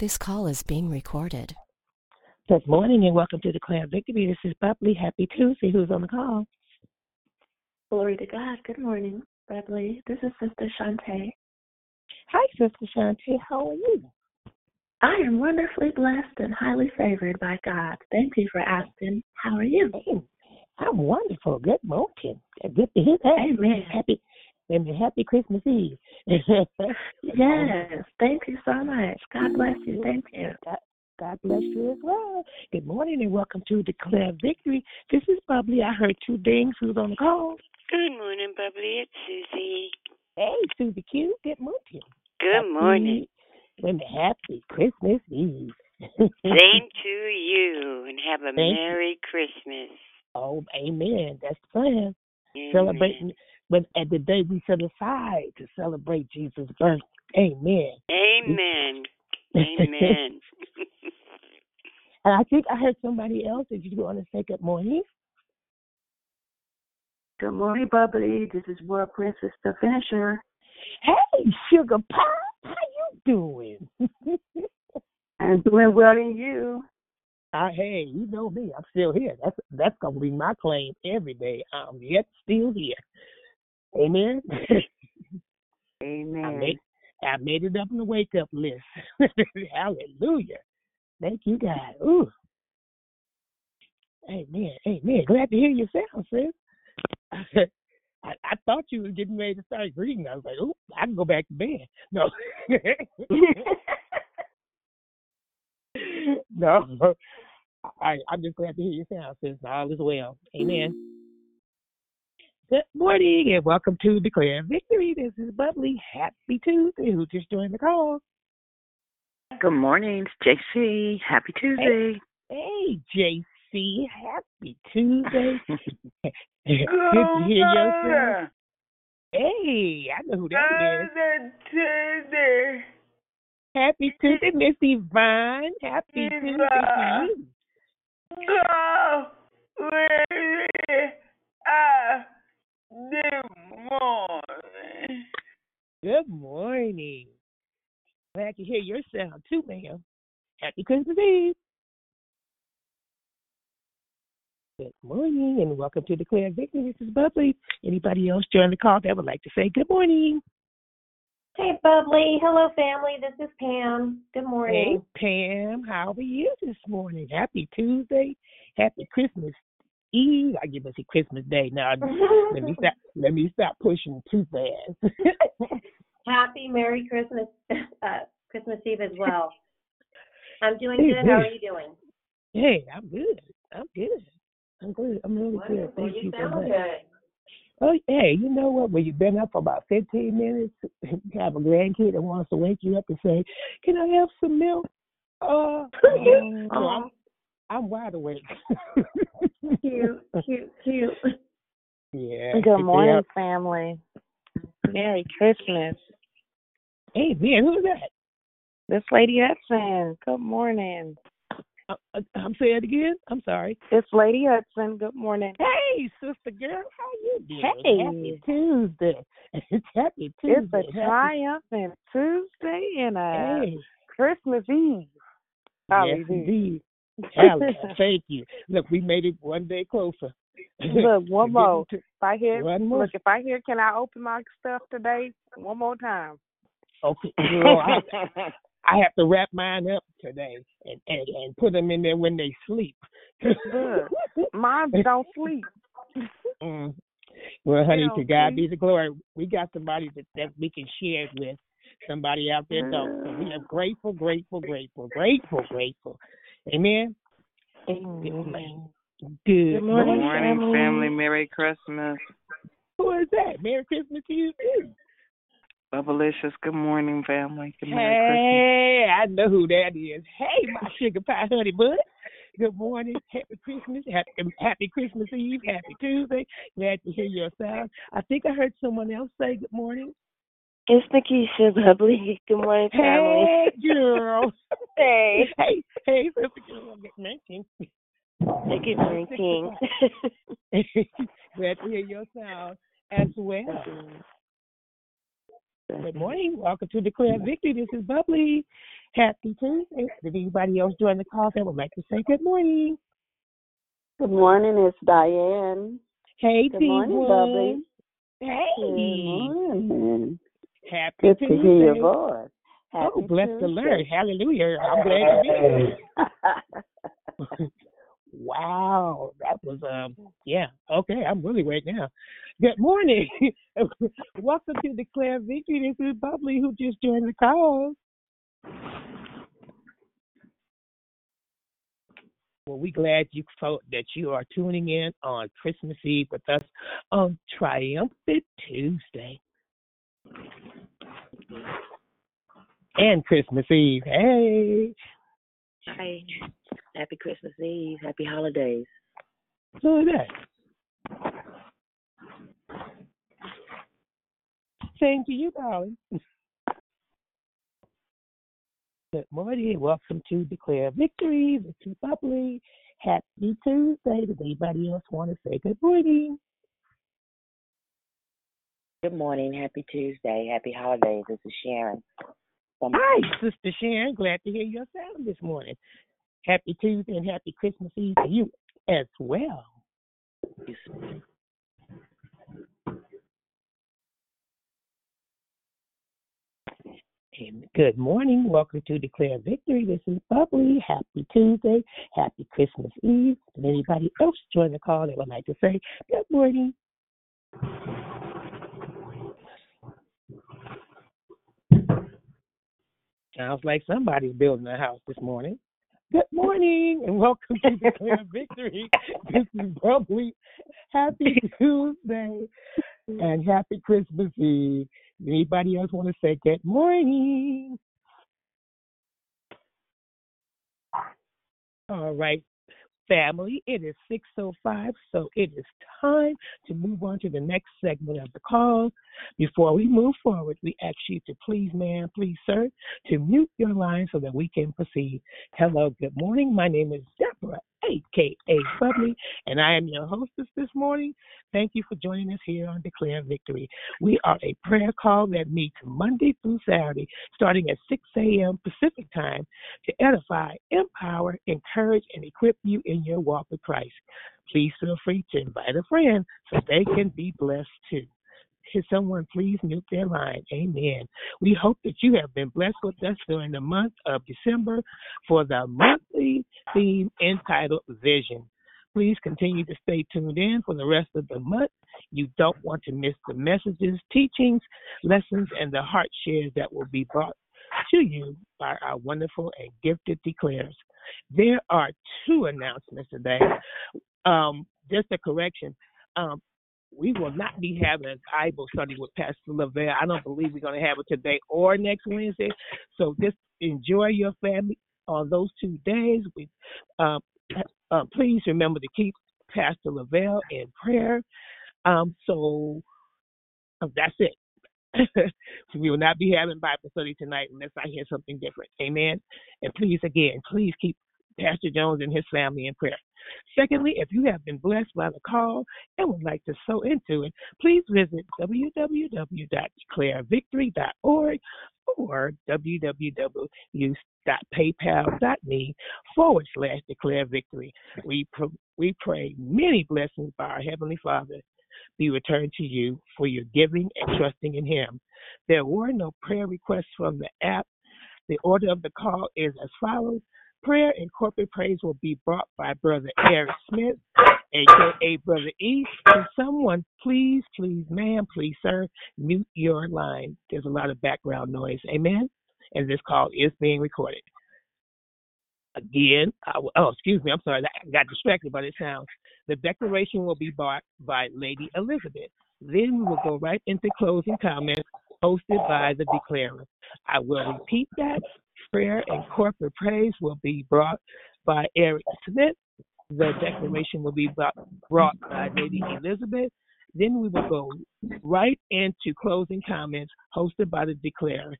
This call is being recorded. Good morning and welcome to the Declare Victory. This is Bubbly. Happy Tuesday. Who's on the call? Glory to God. Good morning, Beverly. This is Sister Shantae. Hi, Sister Shantae. How are you? I am wonderfully blessed and highly favored by God. Thank you for asking. How are you? Hey, I'm wonderful. Good morning. Good to hear that. Amen. Happy and happy Christmas Eve. Yes. Thank you so much. God bless you. Thank you. God, God bless you as well. Good morning and welcome to Declare Victory. This is Bubbly. I heard two dings. Who's on the call? Good morning, Bubbly. It's Susie. Hey, Susie Q. Good morning. Good morning. And happy Christmas Eve. Same to you, and have a Thank you. Merry Christmas. Oh, amen. That's the plan. Amen. Celebrating when at the day we set aside to celebrate Jesus' birth. Amen. Amen. Amen. And I think I heard somebody else. Did you want to say good morning? Good morning, Bubbly. This is World Princess, the finisher. Hey, sugar pie, how you doing? I'm doing well in you. uh, hey, you know me. I'm still here. That's that's gonna be my claim every day. I'm yet still here. Amen. I Amen. made I made it up in the wake up list. Hallelujah. Thank you, God. Ooh. Amen. Amen. Glad to hear your sound, sis. I, I thought you were getting ready to start greeting. I was like, oh, I can go back to bed. No. no. I, I'm just glad to hear your sound, sis. All is well. Amen. Good morning and welcome to Declare Victory. This is Bubbly. Happy Tuesday. Who just joined the call? Good morning, it's JC. Happy Tuesday. Hey, JC. Happy Tuesday. Good to hear your sound. Hey, I know who that is. Tuesday. Happy Tuesday, Miss Yvonne. Happy Tuesday to you. Go with us this morning. Good morning. Glad to hear your sound too, ma'am. Happy Christmas Eve. Good morning and welcome to the Declare Victory. This is Bubbly. Anybody else join the call that would like to say good morning? Hey, Bubbly. Hello, family. This is Pam. Good morning. Hey, Pam. How are you this morning? Happy Tuesday. Happy Christmas Eve. I give us a Christmas Day. Now, let me stop. Let me stop pushing too fast. Happy Merry Christmas, uh, Christmas Eve as well. I'm doing good. How are you doing? hey, I'm good. I'm good. I'm good. I'm really good. Thank you, so much. Oh, hey, you know what? When you've been up for about 15 minutes, you have a grandkid that wants to wake you up and say, "Can I have some milk?" Uh, oh, I'm, I'm wide awake. Cute, cute, cute. Yeah. Good morning, Yeah. family. Merry Christmas. Hey, man, who's that? This Lady Hudson. Good morning. Uh, uh, I'm saying it again. I'm sorry. It's Lady Hudson. Good morning. Hey, sister girl, how you doing? Hey. Happy Tuesday. It's happy Tuesday. It's a Happy- triumphant Tuesday and a Hey. Christmas Eve. Yes, indeed. Hallelujah. Thank you. Look, we made it one day closer. Look, one more. getting If I hear, One more. look, if I hear, can I open my stuff today? One more time. Okay, I, I have to wrap mine up today and, and, and put them in there when they sleep. Good. Mine don't sleep. Mm. Well, honey, to God be the glory. We got somebody that, that we can share it with. Somebody out there don't. So we are grateful, grateful, grateful, grateful, grateful. Amen. Amen. Good, Good Good morning, morning, family. family. Merry Christmas. Who is that? Merry Christmas to you too. Bubblicious. Good morning, family. Good Merry Hey, I know who that is. Hey, my sugar pie honey bud. Good morning. Happy Christmas. Happy, happy Christmas Eve. Happy Tuesday. Glad to hear your sound. I think I heard someone else say good morning. It's Nikisha Bubbly. Good morning, family. Hey, girl. Hey. hey, hey, Get mentioned. Good drinking. Glad to hear your sound as well. Good morning. Welcome to Declare Victory. This is Bubbly. Happy Tuesday. Did anybody else join the call that would like to say good morning? Good morning, it's Diane. Hey, Good morning, T1. Bubby. Hey. Good morning. Happy Good Tuesday. to hear your voice. Happy oh, bless the Lord. Hallelujah. I'm glad to be here. wow. That was, um, yeah. Okay. I'm really right now. Good morning. Welcome to Declare Victory. This is Bubbly who just joined the call. Well, we're glad you felt that you are tuning in on Christmas Eve with us on Triumphant Tuesday and Christmas Eve. Hey, Hi. Happy Christmas Eve. Happy holidays. look at that. Same to you, darling. Good morning. Welcome to Declare Victory. This is Bubbly. Happy Tuesday. Does anybody else want to say good morning? Good morning. Happy Tuesday. Happy holidays. This is Sharon. From Hi, Sister Sharon. Glad to hear your sound this morning. Happy Tuesday and happy Christmas Eve to you as well. And good morning. Welcome to Declare Victory. This is Bubbly. Happy Tuesday. Happy Christmas Eve. Did anybody else join the call that would like to say good morning? Sounds like somebody's building a house this morning. Good morning and welcome to Declare Victory. This is Bubbly. Happy Tuesday and happy Christmas Eve. Anybody else want to say good morning? All right, family, it is 6.05, so it is time to move on to the next segment of the call. Before we move forward, we ask you to please, ma'am, please, sir, to mute your line so that we can proceed. Hello, good morning. My name is Deborah, a.k.a. Bubbly, and I am your hostess this morning. Thank you for joining us here on Declare Victory. We are a prayer call that meets Monday through Saturday, starting at 6 a.m. Pacific time, to edify, empower, encourage, and equip you in your walk with Christ. Please feel free to invite a friend so they can be blessed too. Can someone please mute their line? Amen. We hope that you have been blessed with us during the month of December for the monthly theme entitled Vision. Please continue to stay tuned in for the rest of the month. You don't want to miss the messages, teachings, lessons, and the heart shares that will be brought to you by our wonderful and gifted declares. There are two announcements today. Um, just a correction. Um, we will not be having a Bible study with Pastor Lavelle. I don't believe we're going to have it today or next Wednesday. So just enjoy your family on those two days. We, uh, uh, please remember to keep Pastor Lavelle in prayer. Um, so uh, that's it. we will not be having Bible study tonight unless I hear something different. Amen. And please, again, please keep Pastor Jones and his family in prayer. Secondly, if you have been blessed by the call and would like to sow into it, please visit www.declarevictory.org or www.paypal.me forward slash declare victory. We, pro- we pray many blessings by our Heavenly Father be returned to you for your giving and trusting in Him. There were no prayer requests from the app. The order of the call is as follows. Prayer and corporate praise will be brought by Brother Eric Smith, aka Brother E. Can someone please, please, ma'am, please, sir, mute your line? There's a lot of background noise. Amen. And this call is being recorded. Again, oh, excuse me, I'm sorry, I got distracted by the sound. The declaration will be brought by Lady Elizabeth. Then we will go right into closing comments hosted by the declarer. I will repeat that. Prayer and corporate praise will be brought by Eric Smith. The declaration will be brought, by Lady Elizabeth. Then we will go right into closing comments hosted by the declarer.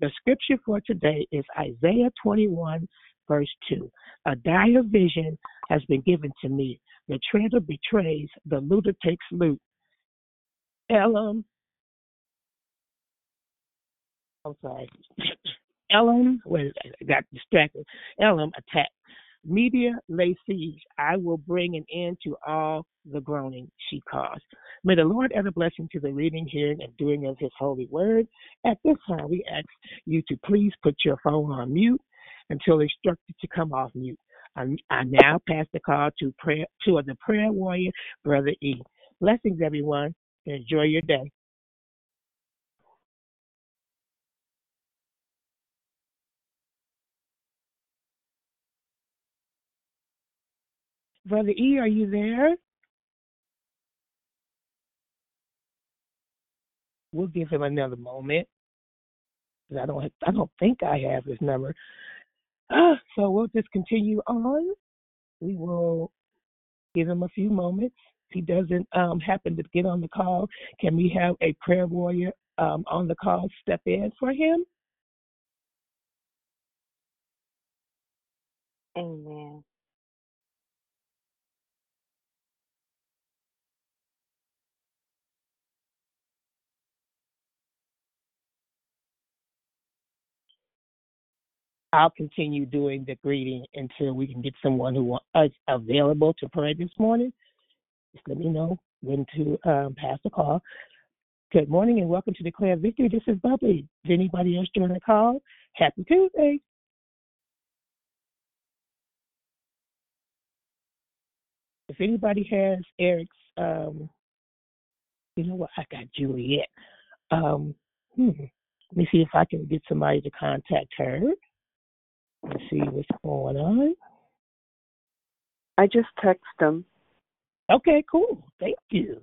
The scripture for today is Isaiah 21, verse 2. A dire vision has been given to me. The traitor betrays, the looter takes loot. Elam, I'm sorry. Elam, well, I got distracted. Elam attack. Media lay siege. I will bring an end to all the groaning she caused. May the Lord add a blessing to the reading, hearing, and doing of his holy word. At this time, we ask you to please put your phone on mute until instructed to come off mute. I, I now pass the call to prayer to the prayer warrior, Brother E. Blessings, everyone. Enjoy your day. Brother E, are you there? We'll give him another moment. I don't. I don't think I have his number. Uh, so we'll just continue on. We will give him a few moments. If he doesn't um, happen to get on the call, can we have a prayer warrior um, on the call step in for him? Amen. I'll continue doing the greeting until we can get someone who is available to pray this morning. Just let me know when to um, pass the call. Good morning and welcome to Declare Victory. This is Bubbly. Is anybody else join the call? Happy Tuesday. If anybody has Eric's, um, you know what? I got Juliet. Um, hmm, let me see if I can get somebody to contact her. Let's see what's going on. I just text them. Okay, cool. Thank you.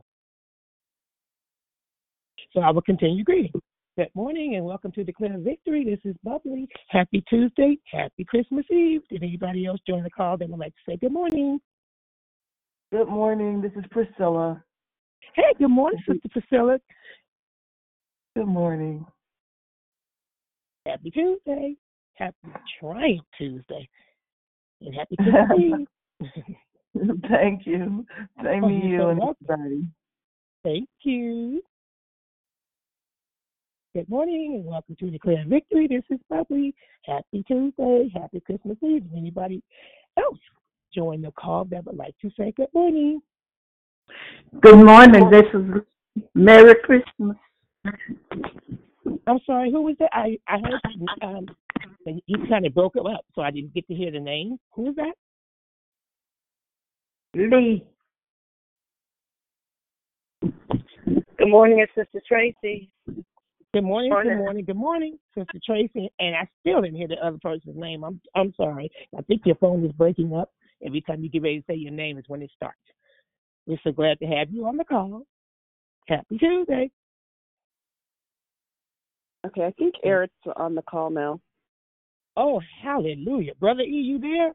So I will continue greeting. Good morning and welcome to Declare Victory. This is Bubbly. Happy Tuesday. Happy Christmas Eve. Did anybody else join the call that would like to say good morning? Good morning. This is Priscilla. Hey, good morning, Sister Priscilla. Good morning. Happy Tuesday. Happy Triumph Tuesday. And happy Christmas Eve. Thank you. Same Oh, to you're you so and welcome. everybody. Thank you. Good morning and welcome to Declare Victory. This is Bubbly. Happy Tuesday. Happy Christmas Eve. Does anybody else join the call that would like to say good morning? Good morning. This is Merry Christmas. I'm sorry, who was that? I, I heard um, you kind of broke it up, so I didn't get to hear the name. Who is that? Lee. Good morning, it's Sister Tracy. Good morning, Morning. good morning, good morning, Sister Tracy. And I still didn't hear the other person's name. I'm I'm sorry. I think your phone is breaking up. Every time you get ready to say your name is when it starts. We're so glad to have you on the call. Happy Tuesday. Okay, I think Eric's on the call now. Oh, hallelujah. Brother E, you there?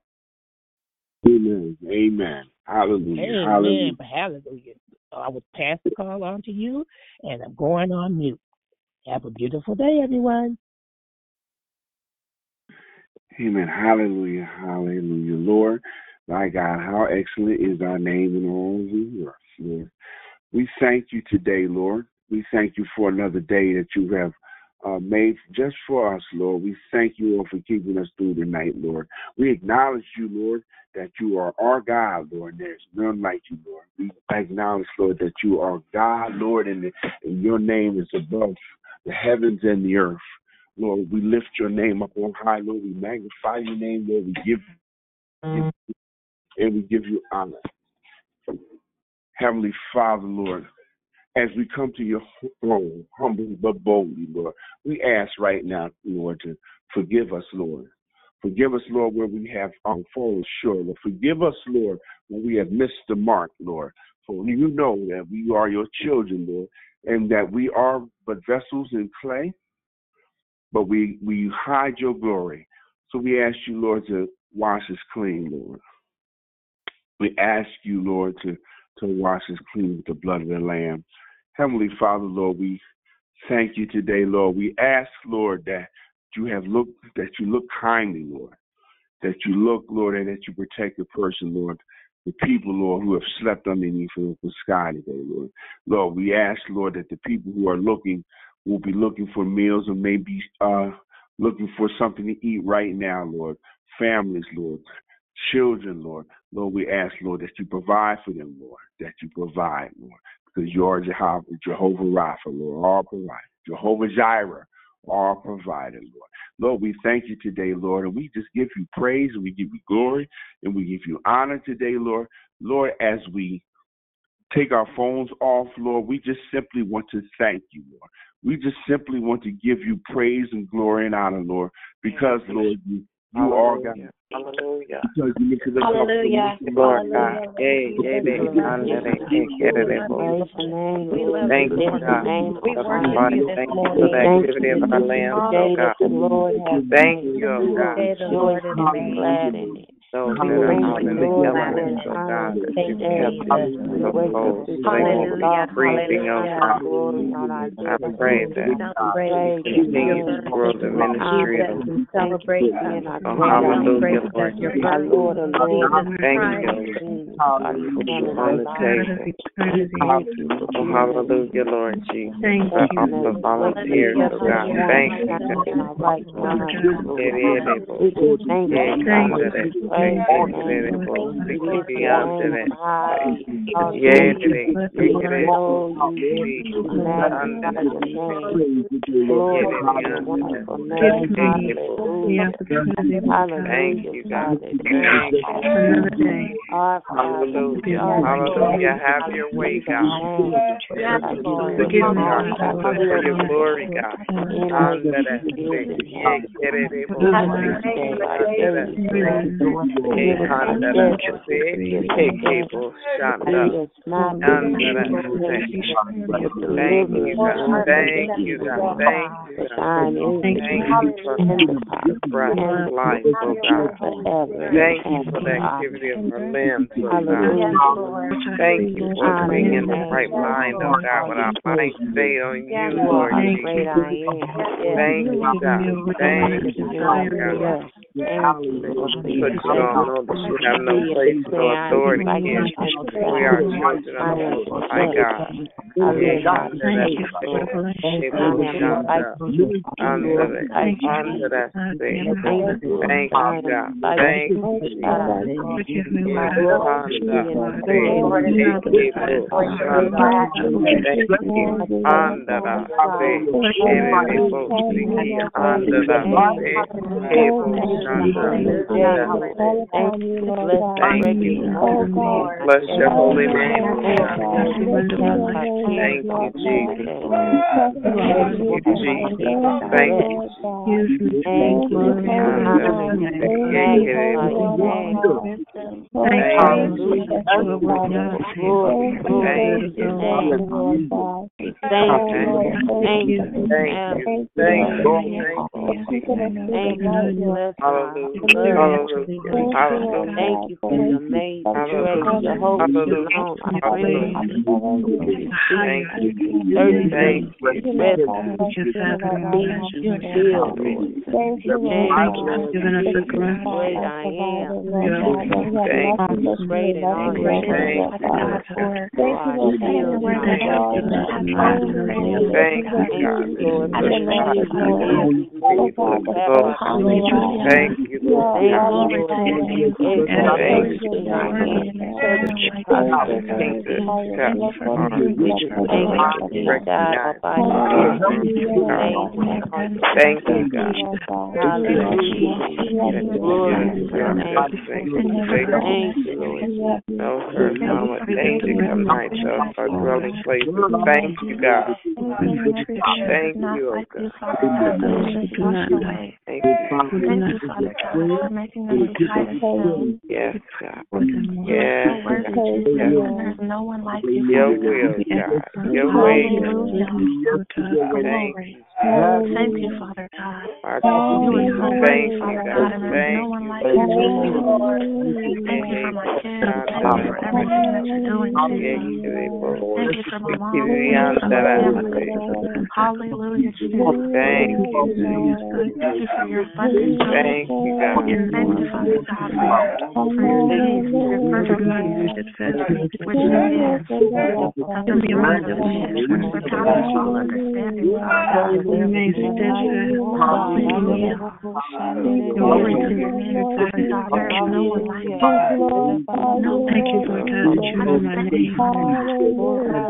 Amen. Amen. Hallelujah. Amen. Hallelujah. Hallelujah. I will pass the call on to you, and I'm going on mute. Have a beautiful day, everyone. Amen. Hallelujah. Hallelujah. Lord, my God, how excellent is thy name in all the earth, Lord. We thank you today, Lord. We thank you for another day that you have uh, made just for us, Lord. We thank you, Lord, for keeping us through the night, Lord. We acknowledge you, Lord, that you are our God, Lord. There's none like you, Lord. We acknowledge, Lord, that you are God, Lord, and, and your name is above the heavens and the earth. Lord, we lift your name up on high, Lord. We magnify your name, Lord. We give you and we give you honor. Heavenly Father, Lord, as we come to your throne, humbly but boldly, Lord, we ask right now, Lord, to forgive us, Lord. Forgive us, Lord, where we have um, fallen short. Lord. Forgive us, Lord, when we have missed the mark, Lord. For you know that we are your children, Lord, and that we are but vessels in clay, but we, we hide your glory. So we ask you, Lord, to wash us clean, Lord. We ask you, Lord, to, to wash us clean with the blood of the Lamb. Heavenly Father, Lord, we thank you today, Lord. We ask, Lord, that you have looked, that you look kindly, Lord. That you look, Lord, and that you protect the person, Lord. The people, Lord, who have slept underneath the sky today, Lord. Lord, we ask, Lord, that the people who are looking will be looking for meals and maybe uh, looking for something to eat right now, Lord. Families, Lord. Children, Lord. Lord, we ask, Lord, that you provide for them, Lord. That you provide, Lord. Because you are Jehovah, Jehovah Rapha, Lord, all provider. Jehovah Jireh, all provider, Lord. Lord, we thank you today, Lord, and we just give you praise and we give you glory and we give you honor today, Lord. Lord, as we take our phones off, Lord, we just simply want to thank you, Lord. We just simply want to give you praise and glory and honor, Lord, because, Lord, you, you are God. Hallelujah. Because you look at us Hallelujah. Lord God. Yay, yay, yay, under the king, get it, Lord. Thank you, God. We worship Somebody you this thank you morning. for the activity of our land, oh God. Thank you, God. Day the Lord has made. So We good will the and be glad in elements, it. God, that Thank you you, kept Jesus. us from the foes. Hallelujah. Breathing, God. I pray that Celebrate. continue to grow the ministry of We celebrate you. Oh, hallelujah, Lord. Your birth, Lord, Jesus Thank you. On the table. Oh, hallelujah, Lord Jesus. Thank For you. all the volunteers, oh God. Thank you, God. It is. Thank you. under that. It is able. Speak to the under that. Yeah, it is. Speak to that. Speak. Under that. Yeah, it is under. Thank you, God. Thank you. Hallelujah. Hallelujah. Have your way, God. Forgive me, God. For your glory, God. Under that. Yeah, get it able. Under that. Yeah, under that. Take able. Shanda. Under that. Thank you, God. Thank you, God. Thank you. Thank you for the breath of life, oh God. Thank you for the activity of our limbs, oh God. Thank you for being in the right mind, oh God, with our mind stayed on you, Lord Jesus. Thank you, God. Thank you, Lord God. Put you on, know that you have no place, no authority here. We are children of the Most High God. Yeah, God, Thank you for Lord. revelation. It will shine down under the under that thing. Thank you, God. Thank you, Jesus. Forgive me, Yeah, Lord. under the thing. It will shine. Thank you. Under that thing. It will be under that thing. It will shine down. Thank you. Bless your holy name. Thank you, Thank you, Jesus. Thank you. Thank you. Thank you. Thank you. Hallelujah. Thank you for your amazing grace, Jehovah Shalom. I praise you. Thank you. Thirty Thank days, you. rest, peace, you heal, Lord. Thank you, Lord. Great I am. Thank you. Great and honorable. Thank you. Thank you, Lord. Thank you, God. Thank you, Lord. Thank you, God. No hurt, harm, or danger come nigh to our dwelling places. Thank you, God. Oh thank you, oh God. Thank you. Yes, God. Yes, God. Yes. There's no one like you. Your will, God. Your way. Thank you. Thank you, Father God. Our You are so Thank worthy, you, Father God. God, and there's Thank no one you. like you. Thank you, Lord. Thank you for my kids. Thank you for everything that you're doing, Jesus. Thank you for my mom. Hallelujah, Jesus. Thank you. Thank you for your abundance. Thank you, God. And thank you, Father God, for your peace, your perfect peace, which is nothing beyond the which surpasses all understanding, Father God. Remain steadfast. Hallelujah. Glory to your name, Father God. There is no one like you. No, thank you, Lord God, that you know my name. Hallelujah.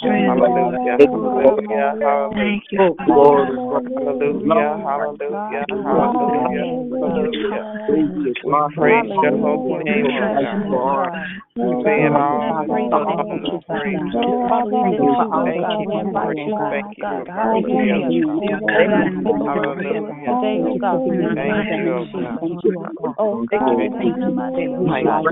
Hallelujah. Hallelujah. Thank you. Hallelujah. Hallelujah. Hallelujah. Hallelujah. We praise your holy name, oh God. We say it all. Praise you. Praise you. Thank you. Thank you. Thank you. Hallelujah. Hallelujah. Thank you, oh God. Oh, Thank you.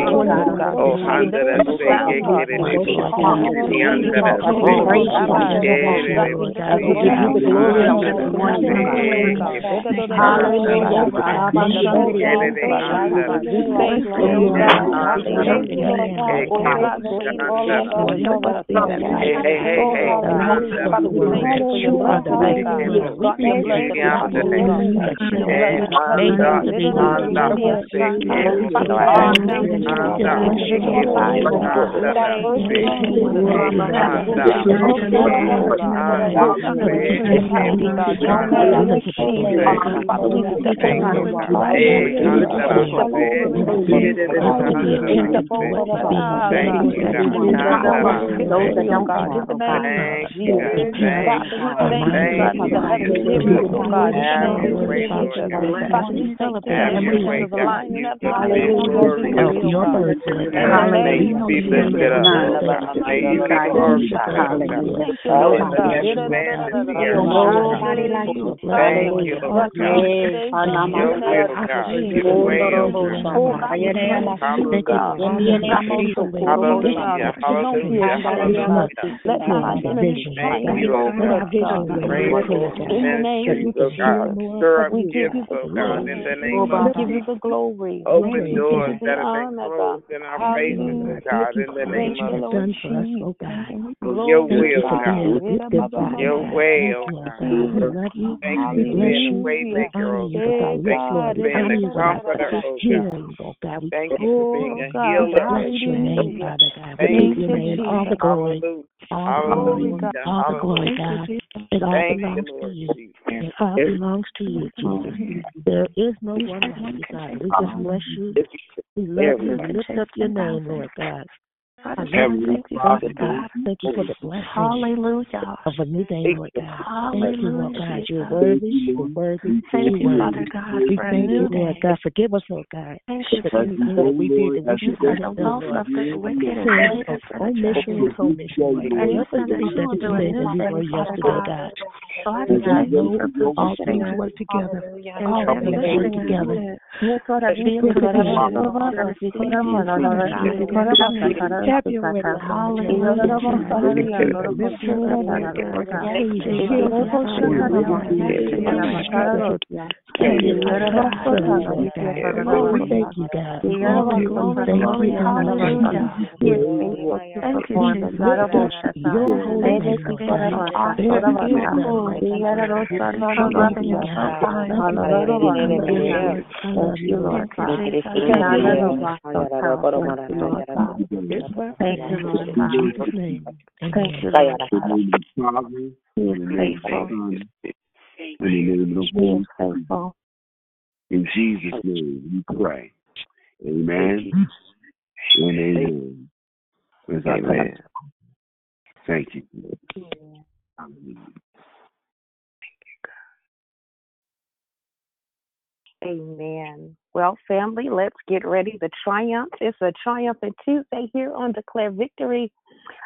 Lord. Pray for his salvation. Pray for Deon's sake, God. Bring him back. Thank you, laborers of Honda, that's Thank you, Lord God. Your will, God. Your way, oh God. Hallelujah. Hallelujah. Hallelujah. Thank you, oh God. Pray for ministries, oh God. Stir up gifts, oh God, in the name of give you the glory. Open doors that have been closed in our faces, oh God, in the name of your will, God. Your way, oh God. Oh thank you for being the way maker, oh God. Thank you for being the comforter, oh God. Thank you for being a healer. Thank you, all the glory. Hallelujah. All the glory, God. It all belongs to you. It all belongs to you, Jesus. There is no one like you, God. We just bless you. We love you. We lift up your name, Lord God. Thank you, Father God. Thank you for the blessing Hallelujah. of a new day, Lord God. Thank you, Lord God. You're worthy. You're worthy. Thank you. Father God, We for a thank you, Lord. God. Forgive us, Lord God, Thank you, for anything that we did that we should the have done, Lord. of the wicked is Sin laid of for the omission and commission, Lord God. And you Help us to that be you better will do a today new than we were yesterday, God. God. I you know all things work together. All things work together. to be in a position to receive you, Father God. Have your way, Lord. Hallelujah. Lift her up, Lord God. Continue to heal her. Hallelujah. Oh, we thank you, God. We thank you. We thank you. God. We thank you. Thank you, Jesus. Your holy name, Lord God. There is you. Hallelujah, God. I love you, Lord God. Thank you, Lord God. In Jesus' name. Thank you, Lord. He is faithful. In the name of He is faithful. In Jesus' name, we pray. Amen. And amen. As I Amen. Thank you. Amen. Well, family, let's get ready. The triumph. It's a triumphant Tuesday here on Declare Victory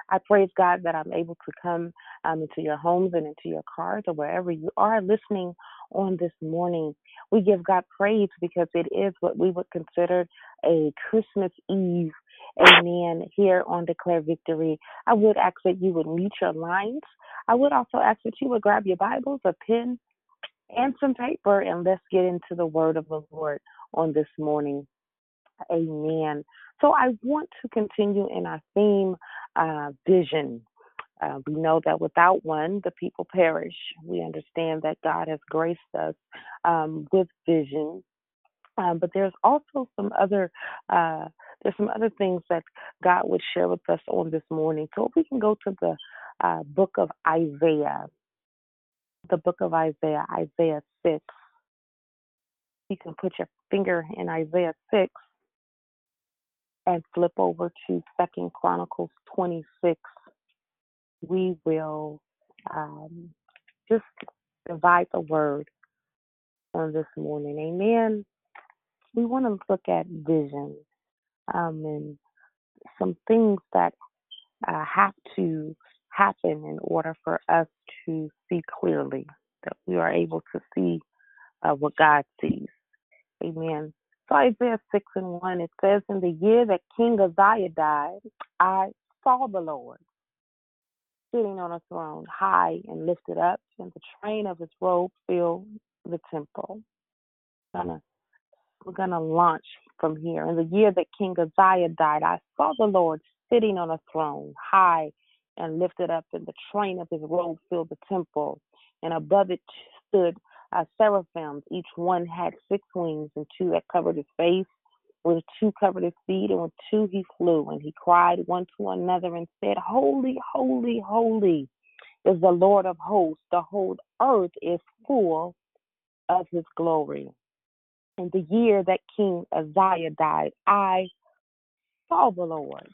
I praise God that I'm able to come um, into your homes and into your cars or wherever you are listening on this morning. We give God praise because it is what we would consider a Christmas Eve. Amen. Here on Declare Victory, I would ask that you would mute your lines. I would also ask that you would grab your Bibles, a pen, and some paper, and let's get into the word of the Lord on this morning. Amen. So I want to continue in our theme, uh, vision. Uh, we know that without one, the people perish. We understand that God has graced us um, with vision, um, but there's also some other uh, there's some other things that God would share with us on this morning. So if we can go to the uh, book of Isaiah, the book of Isaiah, Isaiah six. You can put your finger in Isaiah six and flip over to Second Chronicles 26, we will um, just divide the word on this morning. Amen. We want to look at vision um, and some things that uh, have to happen in order for us to see clearly, that we are able to see uh, what God sees. Amen. So Isaiah 6 and 1, it says, In the year that King Uzziah died, I saw the Lord sitting on a throne, high and lifted up, and the train of his robe filled the temple. Gonna, we're to launch from here. In the year that King Uzziah died, I saw the Lord sitting on a throne, high and lifted up, and the train of his robe filled the temple. And above it stood uh, seraphims. Each one had six wings, and two that covered his face, with two covered his feet, and with two he flew. And he cried one to another and said, Holy, holy, holy is the Lord of hosts. The whole earth is full of his glory. In the year that King Uzziah died, I saw the Lord.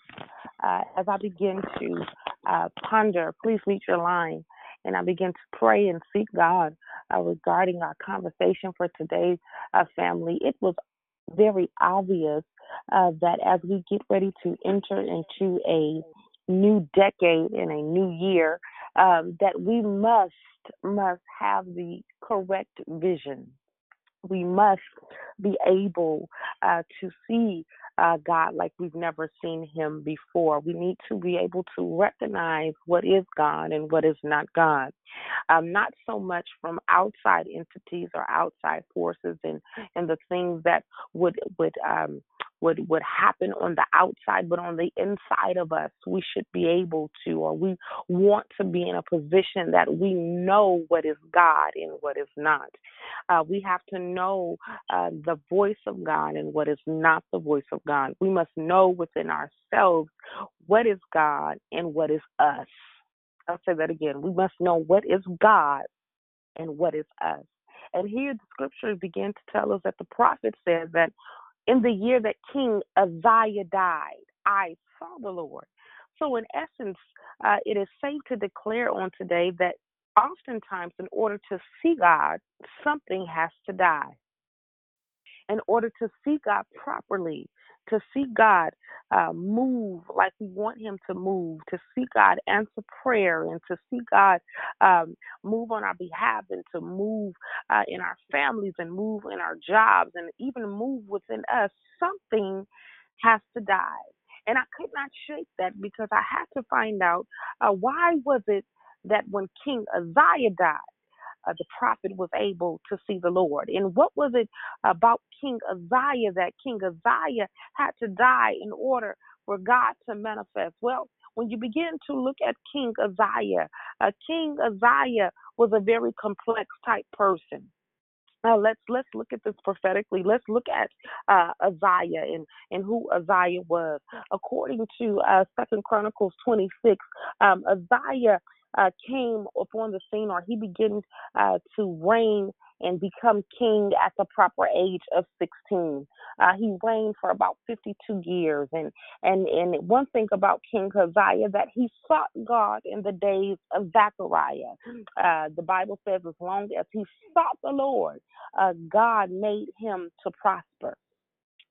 Uh, as I begin to uh, ponder, please reach your line and I begin to pray and seek God uh, regarding our conversation for today's uh, family, it was very obvious uh, that as we get ready to enter into a new decade and a new year, um, that we must must have the correct vision. We must be able uh, to see uh, God like we've never seen him before. We need to be able to recognize what is God and what is not God. Um, not so much from outside entities or outside forces and, and the things that would would um, would would happen on the outside, but on the inside of us, we should be able to, or we want to be in a position that we know what is God and what is not. Uh, we have to know uh, the voice of God and what is not the voice of God. We must know within ourselves what is God and what is us. I'll say that again. We must know what is God and what is us. And here the scriptures begin to tell us that the prophet said that in the year that King Uzziah died, I saw the Lord. So, in essence, uh, it is safe to declare on today that oftentimes, in order to see God, something has to die. In order to see God properly, to see God uh, move like we want Him to move, to see God answer prayer, and to see God um, move on our behalf, and to move uh, in our families, and move in our jobs, and even move within us, something has to die. And I could not shake that because I had to find out uh, why was it that when King Uzziah died, uh, the prophet was able to see the Lord. And what was it about King Uzziah that King Uzziah had to die in order for God to manifest? Well, when you begin to look at King Uzziah, uh, King Uzziah was a very complex type person. Now let's let's look at this prophetically. Let's look at uh, Uzziah and and who Uzziah was. According to uh, Second Chronicles 26, um, Uzziah uh, came upon the scene or he begins uh, to reign and become king at the proper age of 16. Uh, he reigned for about 52 years. And, and, and one thing about King Uzziah that he sought God in the days of Zechariah. Uh, the Bible says as long as he sought the Lord, uh, God made him to prosper.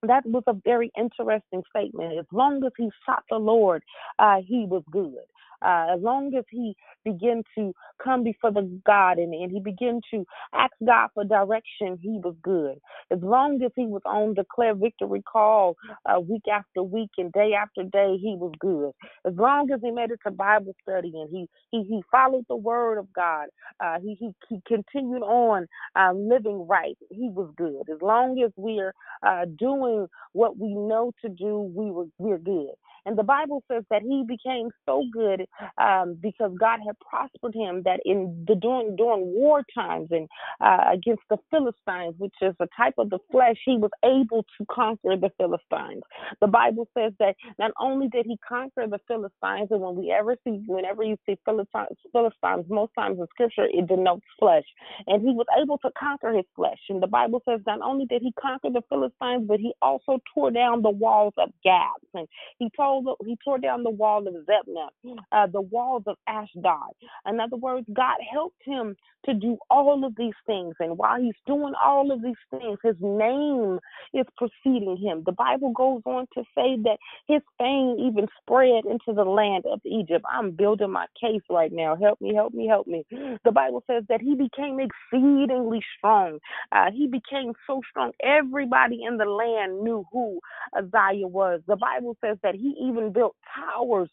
that was a very interesting statement. As long as he sought the Lord, uh, he was good. Uh, as long as he began to come before the God and, and he began to ask God for direction, he was good. As long as he was on declare victory call uh, week after week and day after day, he was good. As long as he made it to Bible study and he he, he followed the word of God, uh, he, he he continued on uh, living right, he was good. As long as we're uh, doing what we know to do, we were we're good. And the Bible says that he became so good um, because God had prospered him that in the during during war times and uh, against the Philistines, which is a type of the flesh, he was able to conquer the Philistines. The Bible says that not only did he conquer the Philistines, and when we ever see, whenever you see Philistines, Philistines, most times in Scripture it denotes flesh, and he was able to conquer his flesh. And the Bible says not only did he conquer the Philistines, but he also tore down the walls of Gath, and he told he tore down the wall of Zebna, uh, the walls of Ashdod. In other words, God helped him to do all of these things. And while he's doing all of these things, his name is preceding him. The Bible goes on to say that his fame even spread into the land of Egypt. I'm building my case right now. Help me, help me, help me. The Bible says that he became exceedingly strong. Uh, he became so strong. Everybody in the land knew who Uzziah was. The Bible says that he even built towers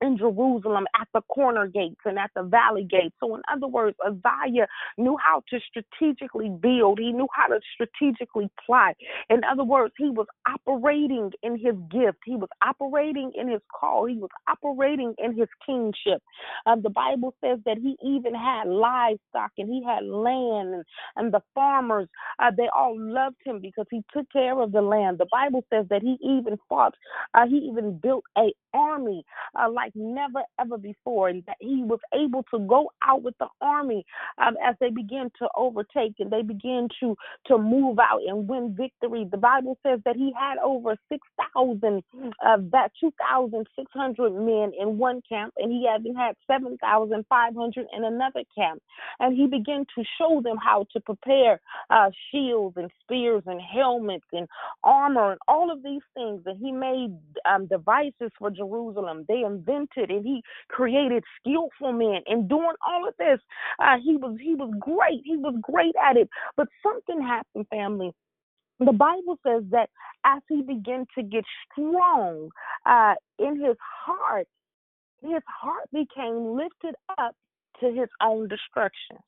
in Jerusalem at the corner gates and at the valley gates. So, in other words, Uzziah knew how to strategically build, he knew how to strategically plot. In other words, he was operating in his gift, he was operating in his call, he was operating in his kingship. Um, the Bible says that he even had livestock and he had land, and, and the farmers, uh, they all loved him because he took care of the land. The Bible says that he even fought, uh, he even built a army uh, like like never ever before, and that he was able to go out with the army um, as they began to overtake and they began to to move out and win victory. The Bible says that he had over six thousand, uh, that two thousand six hundred men in one camp, and he even had seven thousand five hundred in another camp, and he began to show them how to prepare uh, shields and spears and helmets and armor and all of these things. And he made um, devices for Jerusalem. They invented and he created skillful men. And doing all of this, uh, he was he was great. He was great at it. But something happened, family. The Bible says that as he began to get strong uh, in his heart, his heart became lifted up to his own destruction.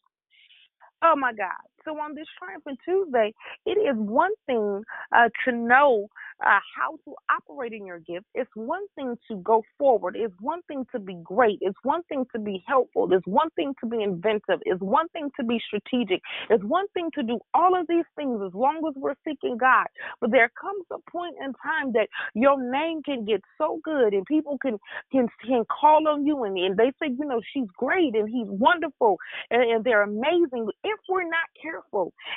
Oh my God. So on this Triumphant Tuesday, it is one thing uh, to know uh, how to operate in your gift. It's one thing to go forward. It's one thing to be great. It's one thing to be helpful. It's one thing to be inventive. It's one thing to be strategic. It's one thing to do all of these things as long as we're seeking God. But there comes a point in time that your name can get so good and people can can can call on you and, and they say, you know, she's great and he's wonderful and, and they're amazing. If we're not careful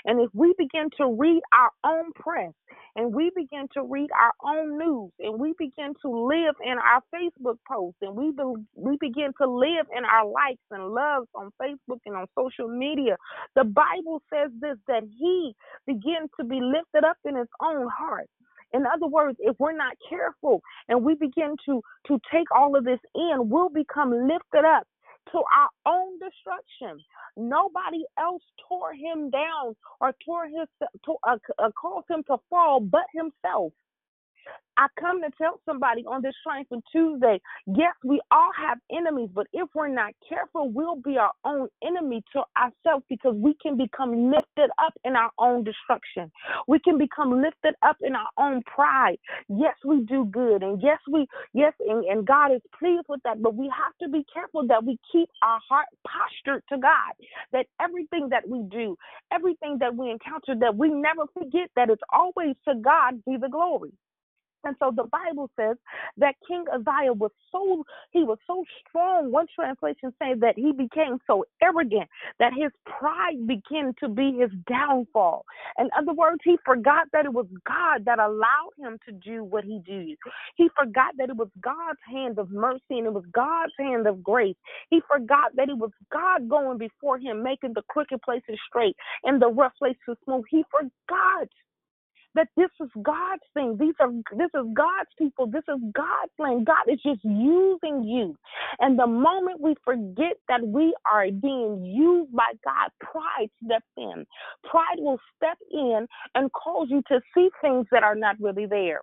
and if we begin to read our own press and we begin to read our own news and we begin to live in our Facebook posts and we be, we begin to live in our likes and loves on Facebook and on social media. The Bible says this that he begins to be lifted up in his own heart. In other words, if we're not careful and we begin to to take all of this in, we'll become lifted up to our own destruction. Nobody else tore him down or tore his to, uh, uh, caused him to fall but himself. I come to tell somebody on this Triumphant Tuesday, yes, we all have enemies, but if we're not careful, we'll be our own enemy to ourselves because we can become lifted up in our own destruction. We can become lifted up in our own pride. Yes, we do good. And yes, we, yes, and, and God is pleased with that, but we have to be careful that we keep our heart postured to God, that everything that we do, everything that we encounter, that we never forget that it's always to God be the glory. And so the Bible says that King Uzziah was so he was so strong. One translation says that he became so arrogant that his pride began to be his downfall. In other words, he forgot that it was God that allowed him to do what he did. He forgot that it was God's hand of mercy and it was God's hand of grace. He forgot that it was God going before him, making the crooked places straight and the rough places smooth. He forgot that this is God's thing. These are this is God's people. This is God's plan. God is just using you. And the moment we forget that we are being used by God, pride steps in. Pride will step in and cause you to see things that are not really there.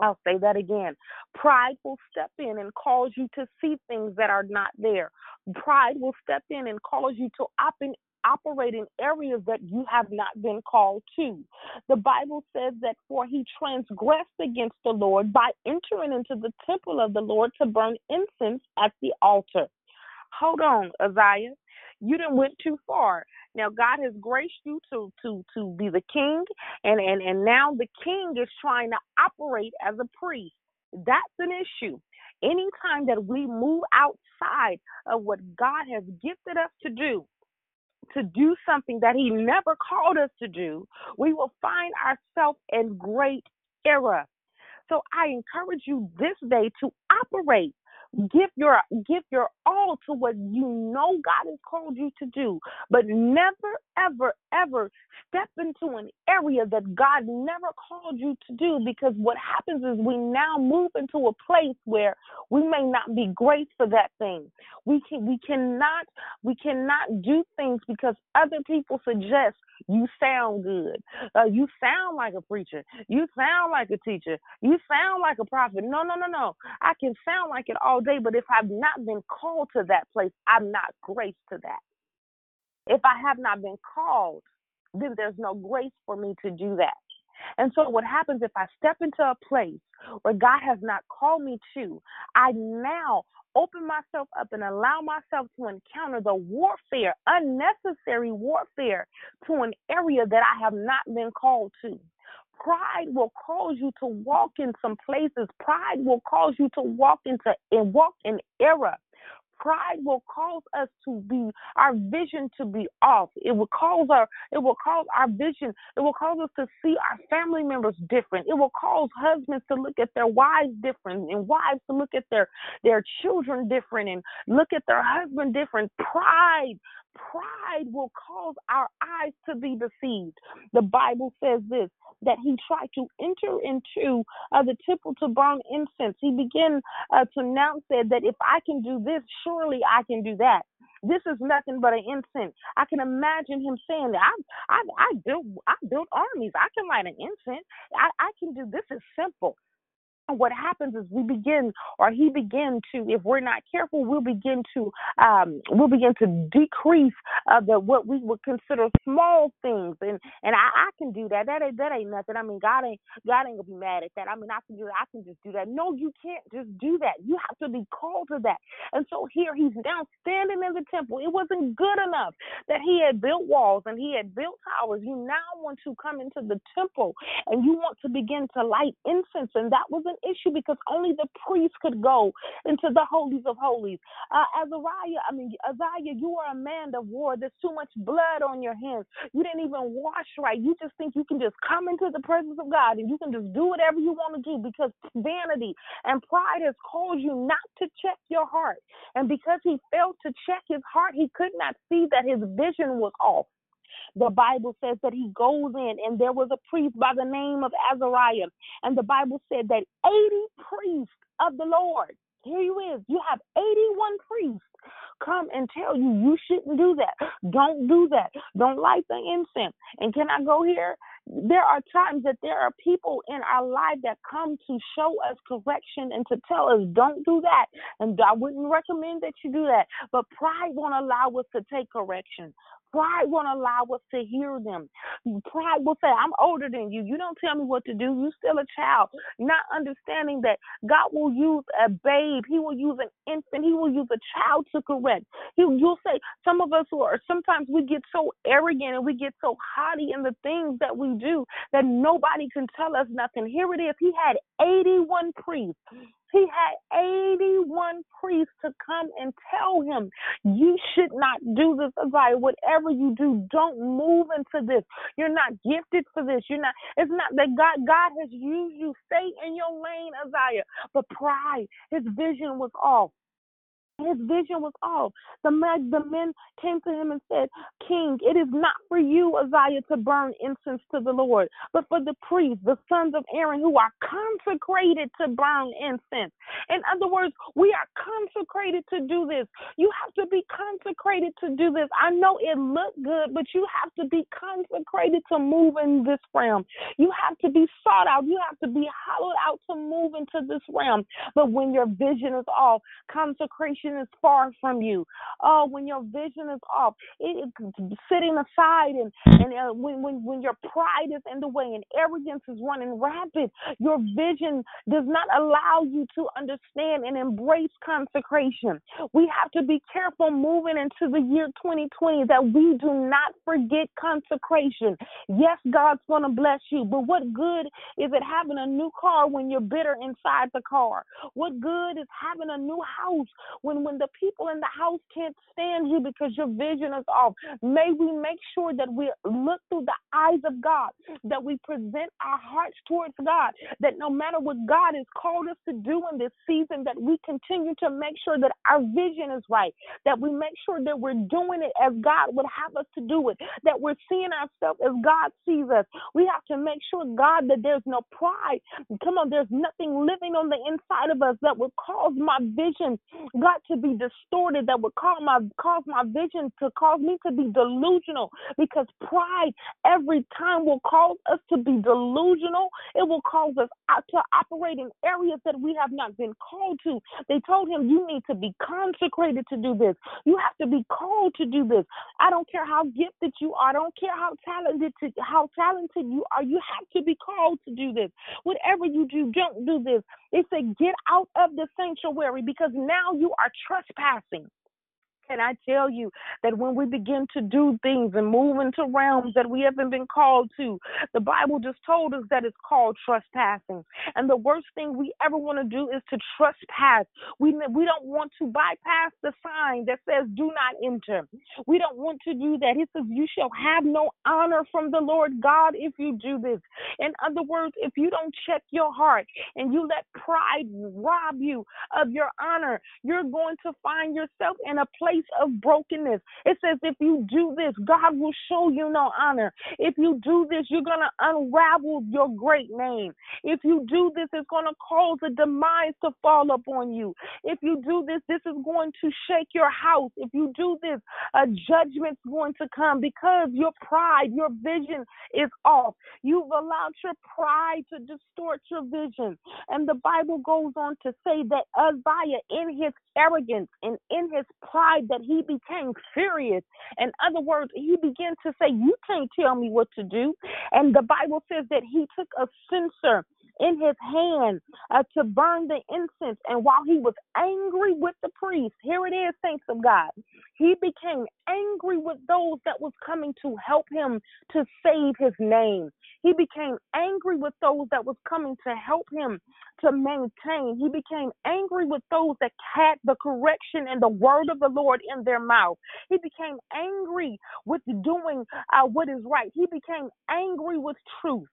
I'll say that again. Pride will step in and cause you to see things that are not there. Pride will step in and cause you to op- operate in areas that you have not been called to. The Bible says that for he transgressed against the Lord by entering into the temple of the Lord to burn incense at the altar. Hold on, Uzziah. You didn't went too far. Now God has graced you to to to be the king, and and and now the king is trying to operate as a priest. That's an issue. Anytime that we move outside of what God has gifted us to do, to do something that He never called us to do, we will find ourselves in great error. So I encourage you this day to operate Give your give your all to what you know God has called you to do, but never ever ever step into an area that God never called you to do because what happens is we now move into a place where we may not be great for that thing. We can we cannot we cannot do things because other people suggest you sound good. Uh, you sound like a preacher. You sound like a teacher. You sound like a prophet. No, no, no, no. I can sound like it all day, but if I've not been called to that place, I'm not graced to that. If I have not been called, then there's no grace for me to do that. And so, what happens if I step into a place where God has not called me to? I now open myself up and allow myself to encounter the warfare, unnecessary warfare, to an area that I have not been called to. Pride will cause you to walk in some places. Pride will cause you to walk into and walk in error. Pride will cause us to be our vision to be off. It will cause our it will cause our vision. It will cause us to see our family members different. It will cause husbands to look at their wives different and wives to look at their their children different and look at their husband different. Pride pride will cause our eyes to be deceived. The Bible says this that he tried to enter into uh, the temple to burn incense. He began uh, to announce that, that if I can do this, surely I can do that. This is nothing but an incense. I can imagine him saying that I I I built I built armies. I can light an incense. I, I can do this is simple what happens is we begin or he begin to if we're not careful we'll begin to um we'll begin to decrease uh the what we would consider small things. And and I, I can do that. That ain't that ain't nothing. I mean God ain't God ain't gonna be mad at that. I mean I can do that I can just do that. No you can't just do that. You have to be called to that. And so here he's now standing in the temple. It wasn't good enough that he had built walls and he had built towers. You now want to come into the temple and you want to begin to light incense. And that was an issue because only the priest could go into the holies of holies. Uh, Azariah, I mean, Uzziah, you are a man of war. There's too much blood on your hands. You didn't even wash right. You just think you can just come into the presence of God and you can just do whatever you want to do because vanity and pride has caused you not to check your heart. And because he failed to check his heart, he could not see that his vision was off the Bible says that he goes in, and there was a priest by the name of Azariah. And the Bible said that 80 priests of the Lord, here you is, you have 81 priests come and tell you you shouldn't do that. Don't do that. Don't light the incense. And can I go here? There are times that there are people in our life that come to show us correction and to tell us don't do that. And I wouldn't recommend that you do that. But pride won't allow us to take correction. Pride won't allow us to hear them. Pride will say, I'm older than you. You don't tell me what to do. You're still a child. Not understanding that God will use a babe, He will use an infant, He will use a child to correct. He, you'll say, some of us who are, sometimes we get so arrogant and we get so haughty in the things that we do that nobody can tell us nothing. Here it is. He had 81 priests he had 81 priests to come and tell him, You should not do this, Uzziah. Whatever you do, don't move into this. You're not gifted for this. You're not, it's not that God, God has used you. Stay in your lane, Uzziah. But pride, his vision was off. His vision was off. The men, the men came to him and said, King, it is not for you, Uzziah, to burn incense to the Lord, but for the priests, the sons of Aaron, who are consecrated to burn incense. In other words, we are consecrated to do this. You have to be consecrated to do this. I know it looked good, but you have to be consecrated to move in this realm. You have to be sought out. You have to be hollowed out to move into this realm. But when your vision is off, consecration is far from you. Oh, when your vision is off, it, it sitting aside and and uh, when when when your pride is in the way and arrogance is running rapid, your vision does not allow you to understand and embrace consecration. We have to be careful moving into the year 2020 that we do not forget consecration. Yes, God's going to bless you, but what good is it having a new car when you're bitter inside the car? What good is having a new house when when the people in the house can't stand you because your vision is off? May we make sure that we look through the eyes of God, that we present our hearts towards God, that no matter what God has called us to do in this season, that we continue to make sure that our vision is right, that we make sure that we're doing it as God would have us to do it, that we're seeing ourselves as God sees us. We have to make sure, God, that there's no pride. Come on, there's nothing living on the inside of us that would cause my vision, God, to be distorted, that would cause my cause my vision to cause me to be delusional. Because pride every time will cause us to be delusional. It will cause us to operate in areas that we have not been called to. They told him, You need to be consecrated to do this. You have to be called to do this. I don't care how gifted you are. I don't care how talented to, how talented you are. You have to be called to do this. Whatever you do, don't do this. They said, Get out of the sanctuary because now you are trespassing. And I tell you that when we begin to do things and move into realms that we haven't been called to, the Bible just told us that it's called trespassing. And the worst thing we ever want to do is to trespass. We we don't want to bypass the sign that says "Do not enter." We don't want to do that. He says, "You shall have no honor from the Lord God if you do this." In other words, if you don't check your heart and you let pride rob you of your honor, you're going to find yourself in a place place of brokenness. It says, if you do this, God will show you no honor. If you do this, you're going to unravel your great name. If you do this, it's going to cause a demise to fall upon you. If you do this, this is going to shake your house. If you do this, a judgment's going to come because your pride, your vision is off. You've allowed your pride to distort your vision. And the Bible goes on to say that Uzziah, in his arrogance and in his pride, that he became furious. In other words, he began to say, You can't tell me what to do. And the Bible says that he took a censer in his hand uh, to burn the incense. And while he was angry with the priest, here it is, saints of God, he became angry with those that was coming to help him to save his name. He became angry with those that was coming to help him to maintain. He became angry with those that had the correction and the word of the Lord in their mouth. He became angry with doing uh, what is right. He became angry with truth.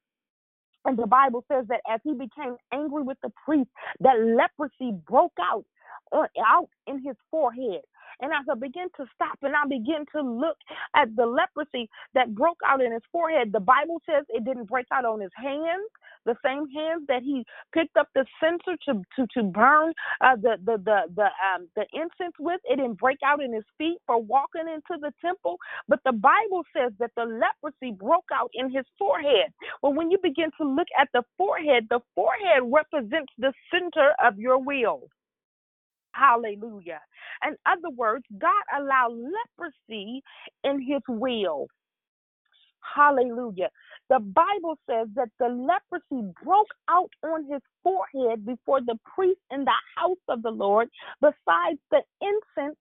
And the Bible says that as he became angry with the priest, that leprosy broke out out in his forehead. And as I begin to stop and I begin to look at the leprosy that broke out in his forehead, the Bible says it didn't break out on his hands, the same hands that he picked up the censer to to to burn uh, the the the the um the incense with. It didn't break out in his feet for walking into the temple, but the Bible says that the leprosy broke out in his forehead. Well, when you begin to look at the forehead, the forehead represents the center of your will. Hallelujah. In other words, God allowed leprosy in his will. Hallelujah. The Bible says that the leprosy broke out on his forehead before the priest in the house of the Lord, besides the incense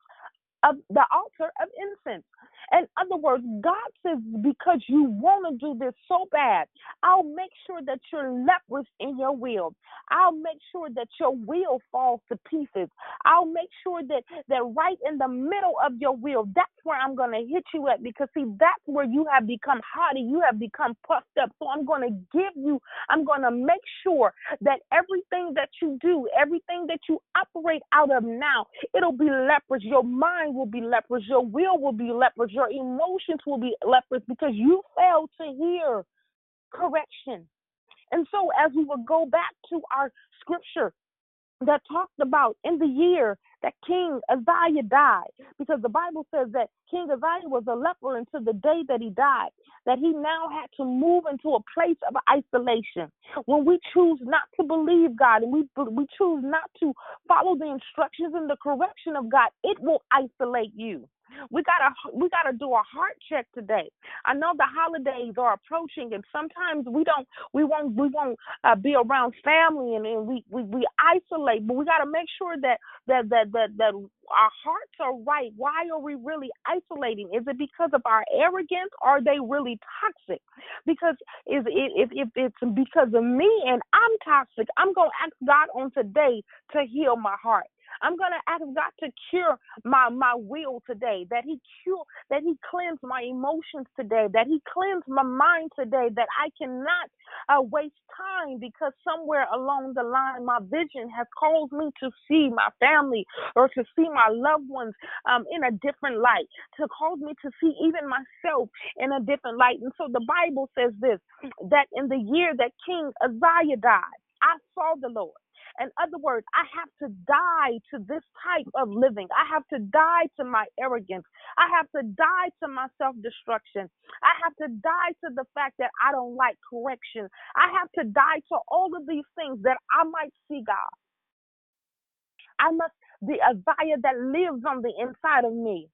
of the altar of incense. In other words, God says, because you want to do this so bad, I'll make sure that you're leprous in your will. I'll make sure that your will falls to pieces. I'll make sure that, that right in the middle of your will, that's where I'm going to hit you at because, see, that's where you have become haughty. You have become puffed up. So I'm going to give you, I'm going to make sure that everything that you do, everything that you operate out of now, it'll be leprous. Your mind will be leprous. Your will will be leprous. Your emotions will be leprous because you failed to hear correction. And so, as we will go back to our scripture that talked about in the year that King Uzziah died, because the Bible says that King Uzziah was a leper until the day that he died, that he now had to move into a place of isolation. When we choose not to believe God and we we choose not to follow the instructions and the correction of God, it will isolate you. We gotta we gotta do a heart check today. I know the holidays are approaching, and sometimes we don't we won't we won't uh, be around family, and, and we, we we isolate. But we gotta make sure that that that that that our hearts are right. Why are we really isolating? Is it because of our arrogance? Are they really toxic? Because is it if if it's because of me and I'm toxic, I'm gonna ask God on today to heal my heart. I'm gonna ask God to cure my my will today, that He cure, that He cleanse my emotions today, that He cleanse my mind today, that I cannot uh, waste time because somewhere along the line my vision has caused me to see my family or to see my loved ones um, in a different light, to cause me to see even myself in a different light. And so the Bible says this that in the year that King Uzziah died, I saw the Lord in other words, I have to die to this type of living. I have to die to my arrogance. I have to die to my self destruction. I have to die to the fact that I don't like correction. I have to die to all of these things that I might see God. I must, the Uzziah that lives on the inside of me,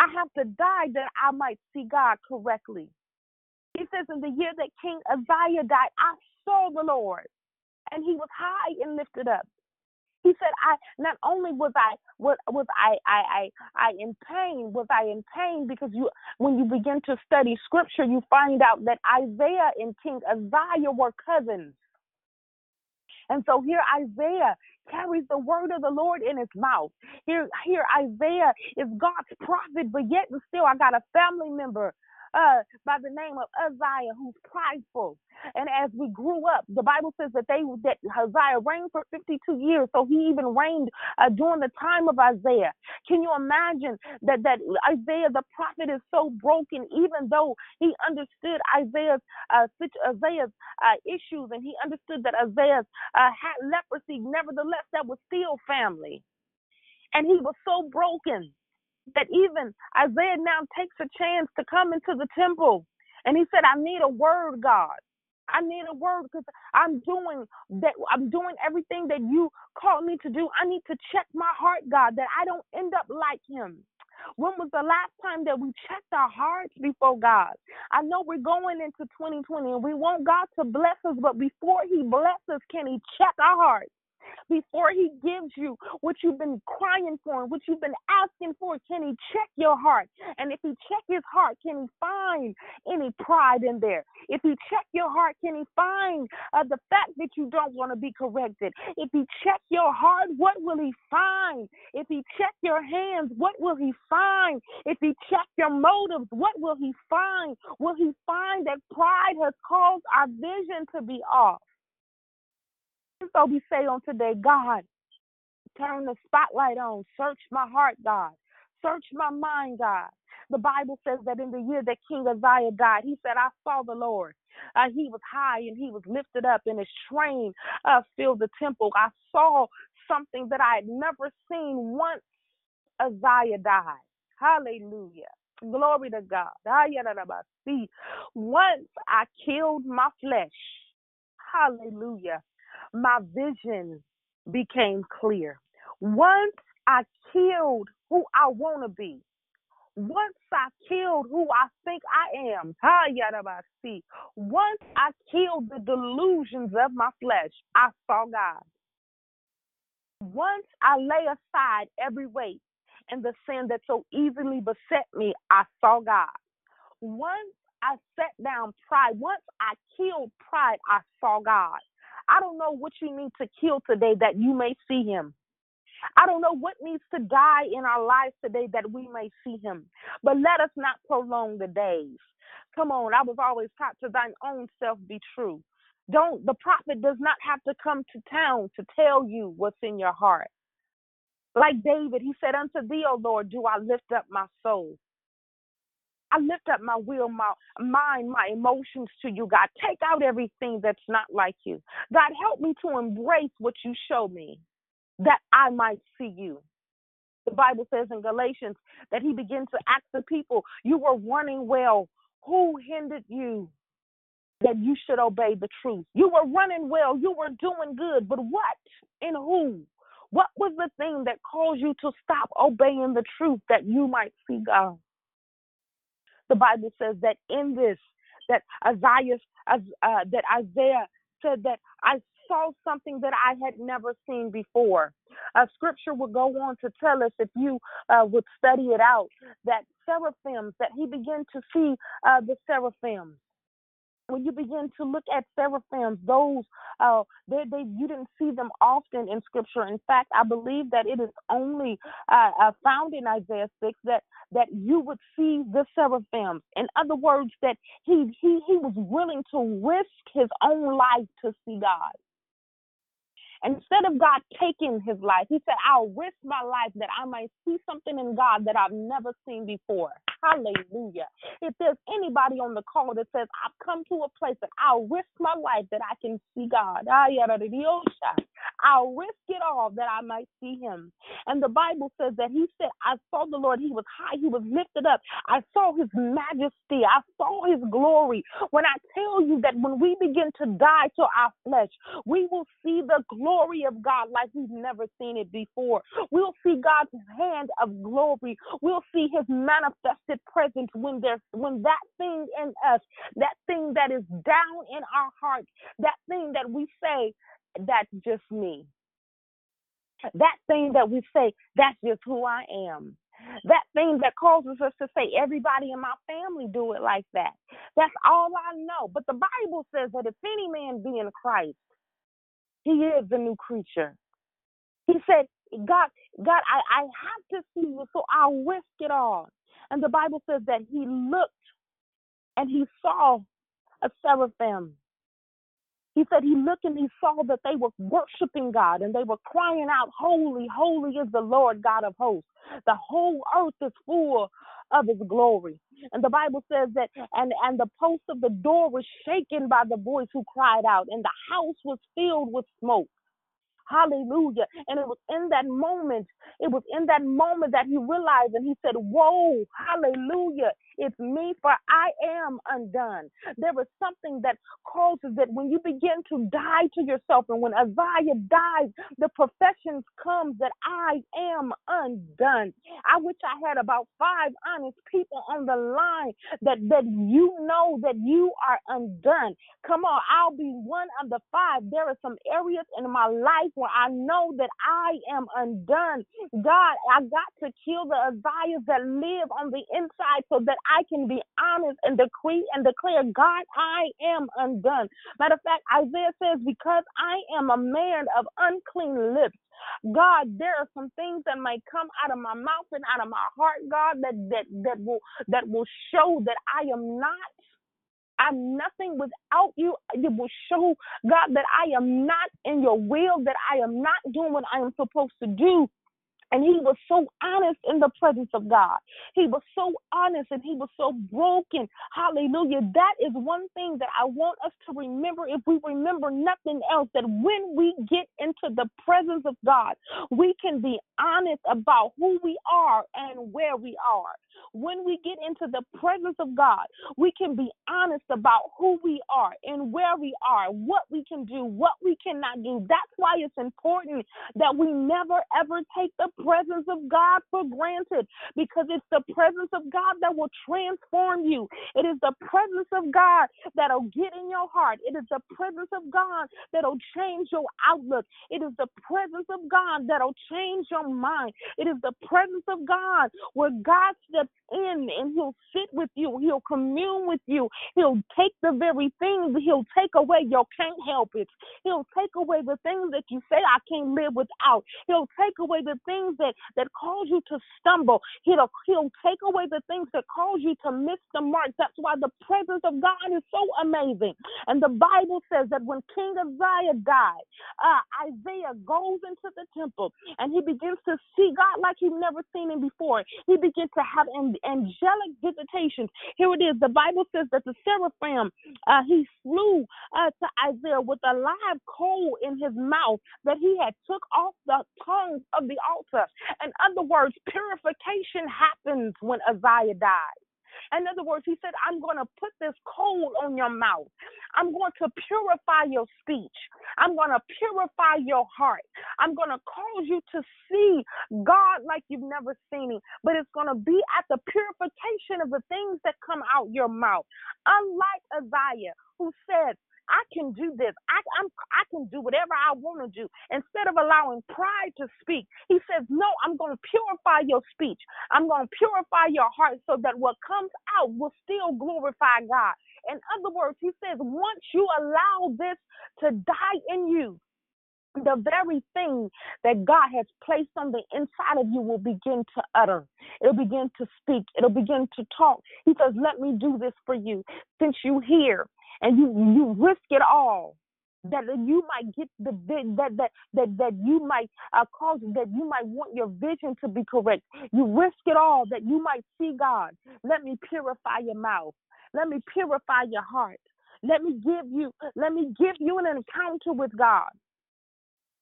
I have to die that I might see God correctly. He says, in the year that King Uzziah died, I saw the Lord and he was high and lifted up. He said, I not only was I was was I I I I in pain, was I in pain because you when you begin to study scripture, you find out that Isaiah and King Uzziah were cousins. And so here Isaiah carries the word of the Lord in his mouth. Here, here Isaiah is God's prophet, but yet and still I got a family member uh, by the name of Uzziah, who's prideful. And as we grew up, the Bible says that they that Uzziah reigned for 52 years, so he even reigned uh, during the time of Isaiah. Can you imagine that that Isaiah the prophet is so broken, even though he understood Uzziah's uh, Uzziah's uh, issues and he understood that Uzziah uh, had leprosy. Nevertheless, that was still family, and he was so broken that even Isaiah now takes a chance to come into the temple. And he said, I need a word, God. I need a word because I'm doing that. I'm doing everything that you called me to do. I need to check my heart, God, that I don't end up like him. When was the last time that we checked our hearts before God? I know we're going into 2020 and we want God to bless us, but before He blesses, can He check our hearts? Before he gives you what you've been crying for and what you've been asking for, can he check your heart? And if he check his heart, can he find any pride in there? If he check your heart, can he find uh, the fact that you don't want to be corrected? If he check your heart, what will he find? If he check your hands, what will he find? If he check your motives, what will he find? Will he find that pride has caused our vision to be off? So we say on today, God, turn the spotlight on. Search my heart, God. Search my mind, God. The Bible says that in the year that King Uzziah died, he said, I saw the Lord. Uh, he was high and he was lifted up, and his train uh, filled the temple. I saw something that I had never seen once Uzziah died. Hallelujah. Glory to God. See, once I killed my flesh. Hallelujah my vision became clear. Once I killed who I want to be, once I killed who I think I am, once I killed the delusions of my flesh, I saw God. Once I lay aside every weight and the sin that so easily beset me, I saw God. Once I set down pride, once I killed pride, I saw God. I don't know what you need to kill today that you may see Him. I don't know what needs to die in our lives today that we may see Him. But let us not prolong the days. Come on, I was always taught to thine own self be true. Don't the prophet does not have to come to town to tell you what's in your heart. Like David, he said, Unto thee, O Lord, do I lift up my soul. I lift up my will, my mind, my emotions to you, God. Take out everything that's not like you. God, help me to embrace what you show me that I might see you. The Bible says in Galatians that he began to ask the people, You were running well. Who hindered you that you should obey the truth? You were running well. You were doing good. But what and who? What was the thing that caused you to stop obeying the truth that you might see God? The Bible says that in this, that Isaiah, uh, that Isaiah said that I saw something that I had never seen before. Uh, scripture would go on to tell us, if you uh, would study it out, that seraphims, that he began to see uh, the seraphims when you begin to look at seraphims, those uh, they, they you didn't see them often in Scripture. In fact, I believe that it is only uh, uh, found in Isaiah six that that you would see the seraphims. In other words, that he he he was willing to risk his own life to see God. Instead of God taking his life, he said, I'll risk my life that I might see something in God that I've never seen before. Hallelujah. If there's anybody on the call that says, I've come to a place that I'll risk my life that I can see God, ah, oh, I'll risk it all that I might see him. And the Bible says that he said, I saw the Lord. He was high, he was lifted up. I saw his majesty, I saw his glory. When I tell you that when we begin to die to our flesh, we will see the glory of God like we've never seen it before. We'll see God's hand of glory. We'll see his manifested presence when there's when that thing in us, that thing that is down in our hearts, that thing that we say, that's just me. That thing that we say, that's just who I am. That thing that causes us to say, everybody in my family do it like that. That's all I know. But the Bible says that if any man be in Christ, he is a new creature. He said, God, God, I, I have to see you, so I'll risk it all. And the Bible says that he looked and he saw a seraphim. He said he looked and he saw that they were worshiping God and they were crying out, Holy, holy is the Lord God of hosts. The whole earth is full of his glory. And the Bible says that and and the post of the door was shaken by the voice who cried out, and the house was filled with smoke. Hallelujah. And it was in that moment, it was in that moment that he realized and he said, Whoa, hallelujah. It's me, for I am undone. There is something that causes that when you begin to die to yourself, and when Isaiah dies, the profession comes that I am undone. I wish I had about five honest people on the line that, that you know that you are undone. Come on, I'll be one of the five. There are some areas in my life I know that I am undone. God, I got to kill the Uzziahs that live on the inside so that I can be honest and decree and declare, God, I am undone. Matter of fact, Isaiah says, because I am a man of unclean lips. God, there are some things that might come out of my mouth and out of my heart, God, that that that will that will show that I am not I'm nothing without you. It will show, God, that I am not in your will, that I am not doing what I am supposed to do. And he was so honest in the presence of God. He was so honest and he was so broken. Hallelujah. That is one thing that I want us to remember if we remember nothing else that when we get into the presence of God, we can be honest about who we are and where we are. When we get into the presence of God, we can be honest about who we are and where we are, what we can do, what we cannot do. That's why it's important that we never ever take the presence of God for granted because it's the presence of God that will transform you. It is the presence of God that'll get in your heart. It is the presence of God that'll change your outlook. It is the presence of God that'll change your mind. It is the presence of God where God steps in and he'll sit with you. He'll commune with you. He'll take the very things. He'll take away your can't help it. He'll take away the things that you say I can't live without. He'll take away the things that that cause you to stumble. He'll he'll take away the things that cause you to miss the mark. That's why the presence of God is so amazing. And the Bible says that when King Uzziah died, uh, Isaiah goes into the temple and he begins to see God like he'd never seen him before. He begins to have an angelic visitations. Here it is. The Bible says that the seraphim uh, he flew uh, to Isaiah with a live coal in his mouth that he had took off the tongues of the altar. In other words, purification happens when Uzziah dies. In other words, he said, I'm going to put this coal on your mouth. I'm going to purify your speech. I'm going to purify your heart. I'm going to cause you to see God like you've never seen him. But it's going to be at the purification of the things that come out your mouth. Unlike Uzziah, who said, I can do this. I, I'm, I can do whatever I want to do. Instead of allowing pride to speak, he says, No, I'm going to purify your speech. I'm going to purify your heart so that what comes out will still glorify God. In other words, he says, Once you allow this to die in you, the very thing that God has placed on the inside of you will begin to utter. It'll begin to speak. It'll begin to talk. He says, Let me do this for you. Since you hear and you you risk it all that you might get the that that that that you might uh, cause that you might want your vision to be correct. You risk it all that you might see God. Let me purify your mouth. Let me purify your heart. Let me give you let me give you an encounter with God.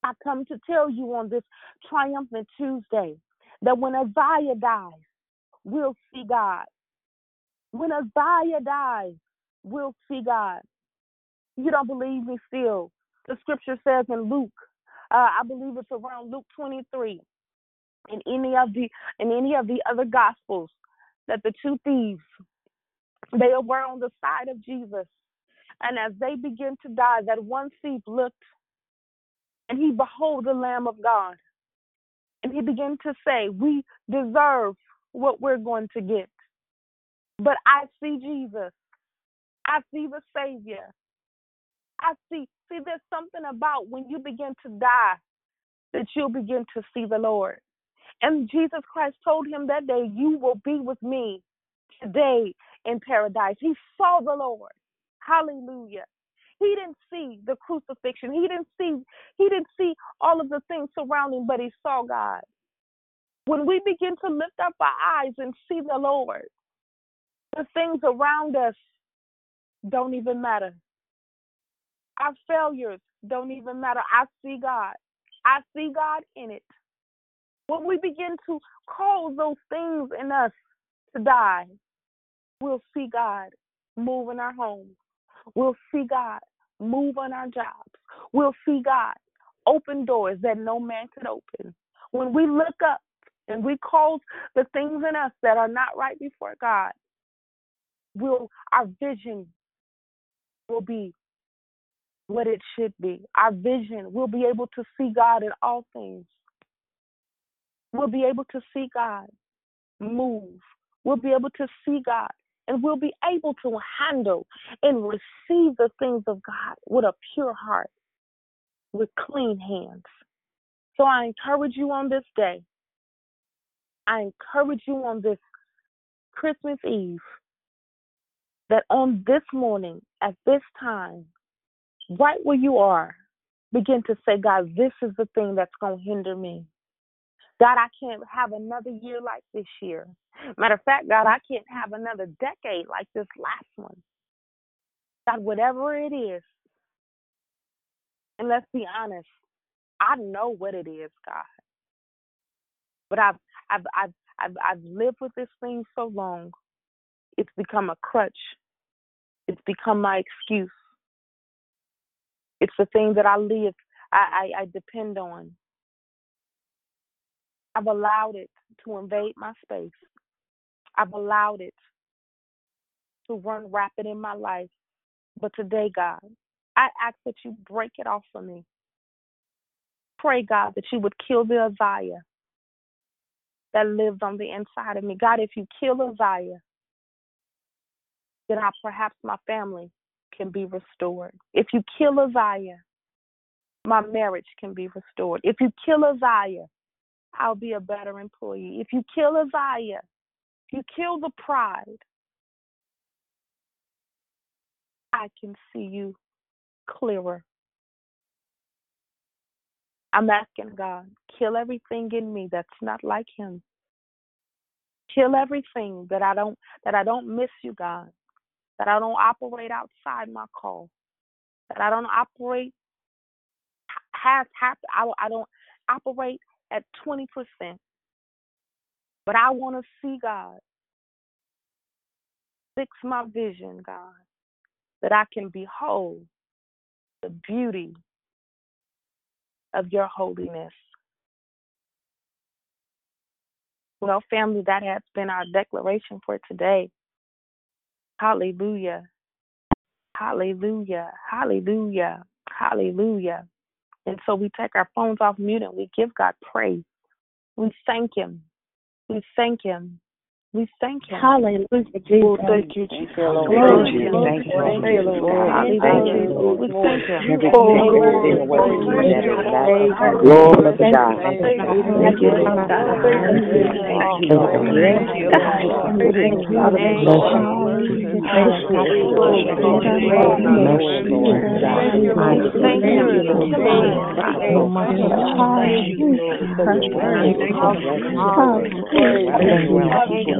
I come to tell you on this triumphant Tuesday that when Uzziah dies, we'll see God. When Uzziah dies, we'll see God. You don't believe me still. The scripture says in Luke, uh, I believe it's around Luke 23, in any of the in any of the other gospels, that the two thieves they were on the side of Jesus, and as they begin to die, that one thief looked and he behold the Lamb of God, and he began to say, "We deserve what we're going to get, but I see Jesus." I see the Savior. I see, see, there's something about when you begin to die that you'll begin to see the Lord. And Jesus Christ told him that day, You will be with me today in paradise. He saw the Lord. Hallelujah. He didn't see the crucifixion. He didn't see he didn't see all of the things surrounding, but he saw God. When we begin to lift up our eyes and see the Lord, the things around us don't even matter. Our failures don't even matter. I see God. I see God in it. When we begin to cause those things in us to die, we'll see God move in our homes. We'll see God move on our jobs. We'll see God open doors that no man could open. When we look up and we cause the things in us that are not right before God, will our vision will be what it should be. Our vision, we'll be able to see God in all things. We'll be able to see God move. We'll be able to see God and we'll be able to handle and receive the things of God with a pure heart, with clean hands. So I encourage you on this day. I encourage you on this Christmas Eve that on this morning, at this time, right where you are, begin to say, God, this is the thing that's going to hinder me. God, I can't have another year like this year. Matter of fact, God, I can't have another decade like this last one. God, whatever it is, and let's be honest, I know what it is, God. But I've I've I've I've, I've lived with this thing so long, it's become a crutch. It's become my excuse. It's the thing that I live, I, I, I depend on. I've allowed it to invade my space. I've allowed it to run rapid in my life. But today, God, I ask that you break it off for me. Pray, God, that you would kill the Uzziah that lives on the inside of me. God, if you kill Uzziah, then I, perhaps my family can be restored. If you kill Uzziah, my marriage can be restored. If you kill Uzziah, I'll be a better employee. If you kill if you kill the pride, I can see you clearer. I'm asking God, kill everything in me that's not like him. Kill everything that I don't that I don't miss you, God. That I don't operate outside my call. That I don't operate half half I, I don't operate at 20%. But I want to see God. Fix my vision, God, that I can behold the beauty of your holiness. Well, family, that has been our declaration for today. Hallelujah. Hallelujah. Hallelujah. Hallelujah. And so we take our phones off mute and we give God praise. We thank Him. We thank Him. We thank Him. Hallelujah. Oh, thank you, Jesus. Glory to you. Thank you. Thank you, Lord. Hallelujah. We thank Him. Glory to God. Thank you, Lord. Thank you, Lord. Thank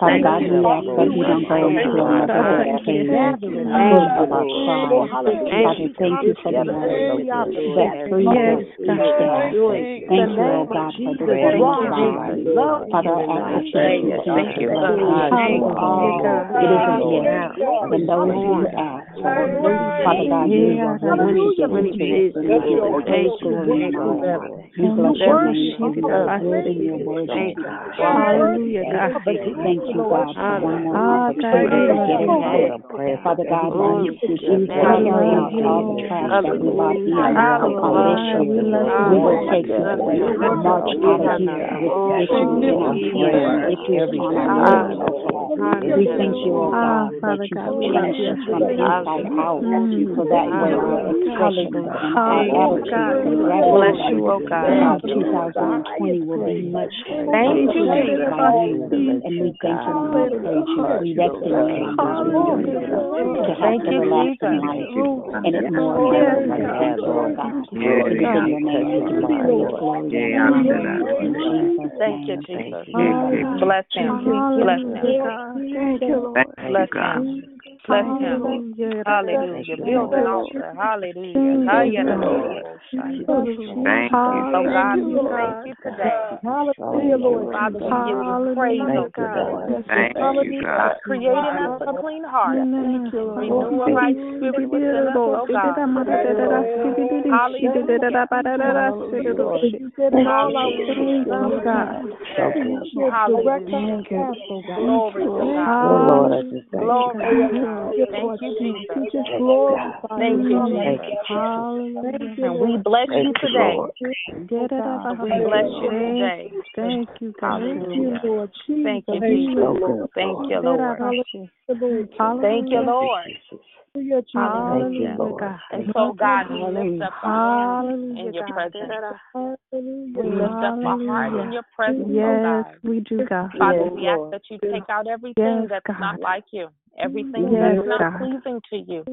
Father God, we ask that we don't go into another full of our. Father, thank you for the word that frees us each day. Thank you, oh God, for the word of God. Father, I ask that you Thank you, God. It isn't yet. And those who ask, Father God, you are willing to give it to us and we give it praise, glory, and honor. We bless your name you are good and your word Hallelujah, God. Thank you, God, for one more opportunity to get in prayer. Father God, we we carry out all the trash that we brought in on this year. We will take this march out of here with victory in our hands, victory on our lips. We thank you, God, that you have changed us from inside out, so that way our expressions and our and Bless you, oh God. 2020 will be much Thank you, Jesus. And we thank you and we praise you. We rest in your hands to have Thank you, everlasting Jesus. life and it's more abundantly. Thank you, oh God. It is in your name we give you glory, and Jesus' Thank you, name. Jesus. Bless him. Bless him. Thank you, Lord. Bless him. Bless him. Hallelujah. Build an altar. Hallelujah. Hallelujah. Thank you. So God, we thank you today. Hallelujah, Lord. Father, we give you praise, oh God. Thank you, God, God. creating us a clean heart. Thank you, Lord. Renew a right spirit within us, oh God. Hallelujah. Glory to God. Oh, Lord, I just thank Glory you. to God. Thank you, Jesus. Thank you, God. Thank you, Thank Jesus. And we bless you today. We bless you today. Thank you, God. Lord Thank you, Jesus. Thank you, Lord. Thank you, Lord. Hallelujah, Thank you, Lord. And so, God, we lift up our hands in your presence. We lift up our heart in your presence, oh Yes, God. we do, God. Father, we ask that you take out everything Yes, that's God. not like you, everything Yes, that's not God. pleasing to you,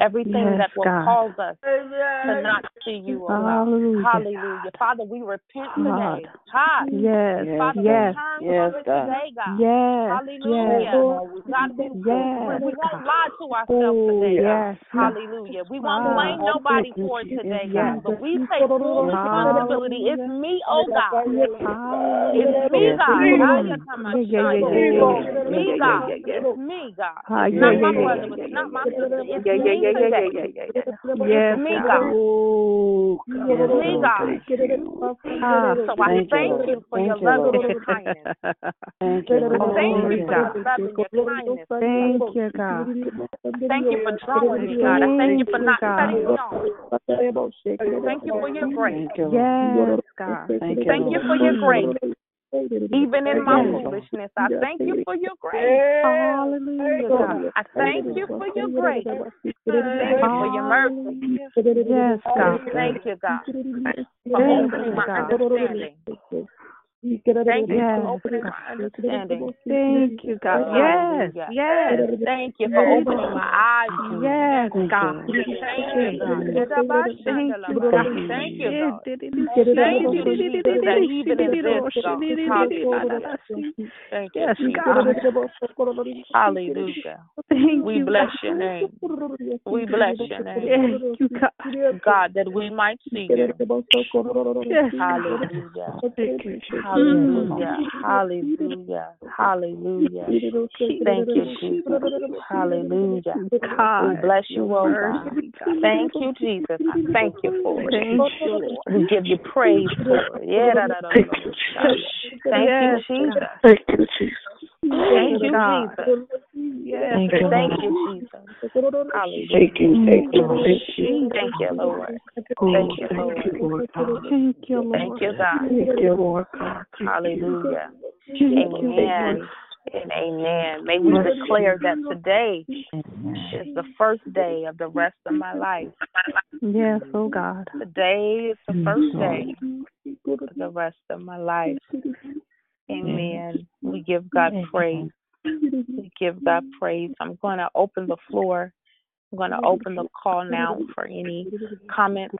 everything Yes, that will God. cause us to not see you, oh Hallelujah. Hallelujah. Father, we repent God. today. Ha. Yes, Father, yes, we turn Yes, woman God. today, God. Yes, Hallelujah. yes, God, we, yes, we won't lie to ourselves Oh, today, God. yes, God. Hallelujah. We won't blame nobody for it today, yes. God. But we take full responsibility. It's me, oh God. It's me, Yes. God. It's yeah, me, yeah, God. It's me, God. Ah, yeah, not yeah, my yeah, brother. yeah, not my yeah, sister. It's yeah, yeah, yeah, yeah, yeah, yeah, yeah. Yes, me, God. God. Oh, me, God. Ah, So I Thank you, thank Lord. you for your Lord. and kindness. Thank you, Lord. thank you for your loving, your kindness. Thank you, God. Thank you for drawing me, God. I thank you for not God. cutting me off. Thank you for your grace. Thank you, Lord. Yes, God. Thank you, Thank you Lord. for your grace. Even in my Yes. foolishness, I thank you for your grace. Hallelujah, I thank you for your grace. Thank you for your mercy. Yes, God. Thank you, God, for Thank opening you, my God. understanding. Thank you Yes, for opening God. my understanding. Thank you, God. Yes, yes, Thank you for opening my eyes. yes, Thank God. you. Thank you, God. Thank you, God. Thank you, God. Thank you, Jesus, that He even exists, God. Hallelujah. Thank you, Yes. God. Hallelujah. We bless your name. We bless your name. Thank you, God. God, that we might see you. Hallelujah. You, Jesus. Hallelujah. Mm-hmm. Hallelujah. Hallelujah. Thank you, Jesus. Hallelujah. We God, bless you, oh God. Thank you, Jesus. I thank you for it. We give you praise for it. Yeah. Thank you, Jesus. Thank you, Jesus. Thank you, God. Yes, Thank you, Thank you, Jesus. Thank you, thank you, thank you. Thank you, Lord. Oh, Thank you, Lord. you, Lord God. Thank you, Lord. Thank you, God. Thank you, Lord God. Thank you. Hallelujah. Amen and amen. May we declare that today is the first day of the rest of my life. Yes, oh God. Today is the first day of the rest of my life. Amen. We give God praise. We give God praise. I'm going to open the floor. I'm going to open the call now for any comments,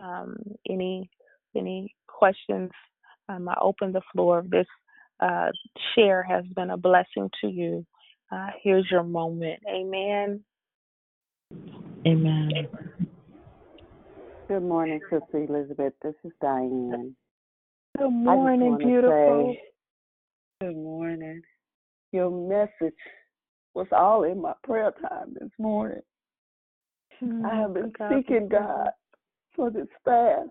um, any any questions. Um, I open the floor. This uh, share has been a blessing to you. Uh, here's your moment. Amen. Amen. Good morning, Sister Elizabeth. This is Diane. Good morning, beautiful. say good morning. Your message was all in my prayer time this morning. I mm, have been God seeking God for this fast.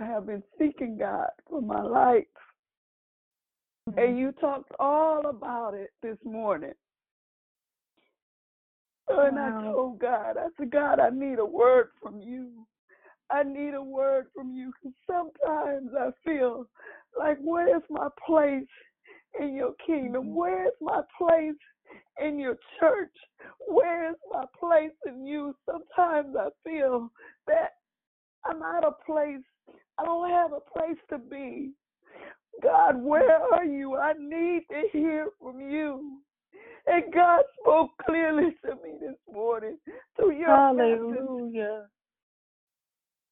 I have been seeking God for my life. And mm-hmm. you talked all about it this morning. And I told God, I said, God, I need a word from you. I need a word from you because sometimes I feel like, where's my place in your kingdom? Mm-hmm. Where's my place in your church? Where's my place in you? Sometimes I feel that I'm out of place. I don't have a place to be. God, where are you? I need to hear from you. And God spoke clearly to me this morning through your message.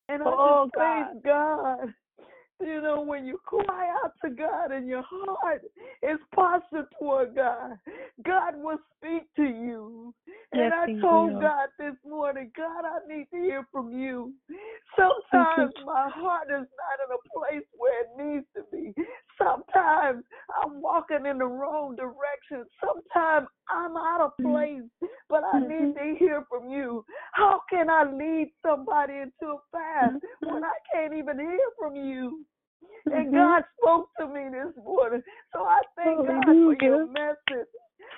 And I Oh, just praise God. You know, when you cry out to God and your heart is postured toward God, God will speak to you. Yes, and I told will. God this morning, God, I need to hear from you. Sometimes my heart is not in a place where it needs to be. Sometimes I'm walking in the wrong direction. Sometimes I'm out of place, but I need to hear from you. How can I lead somebody into a path when I can't even hear from you? And God spoke to me this morning. So I thank God for your message.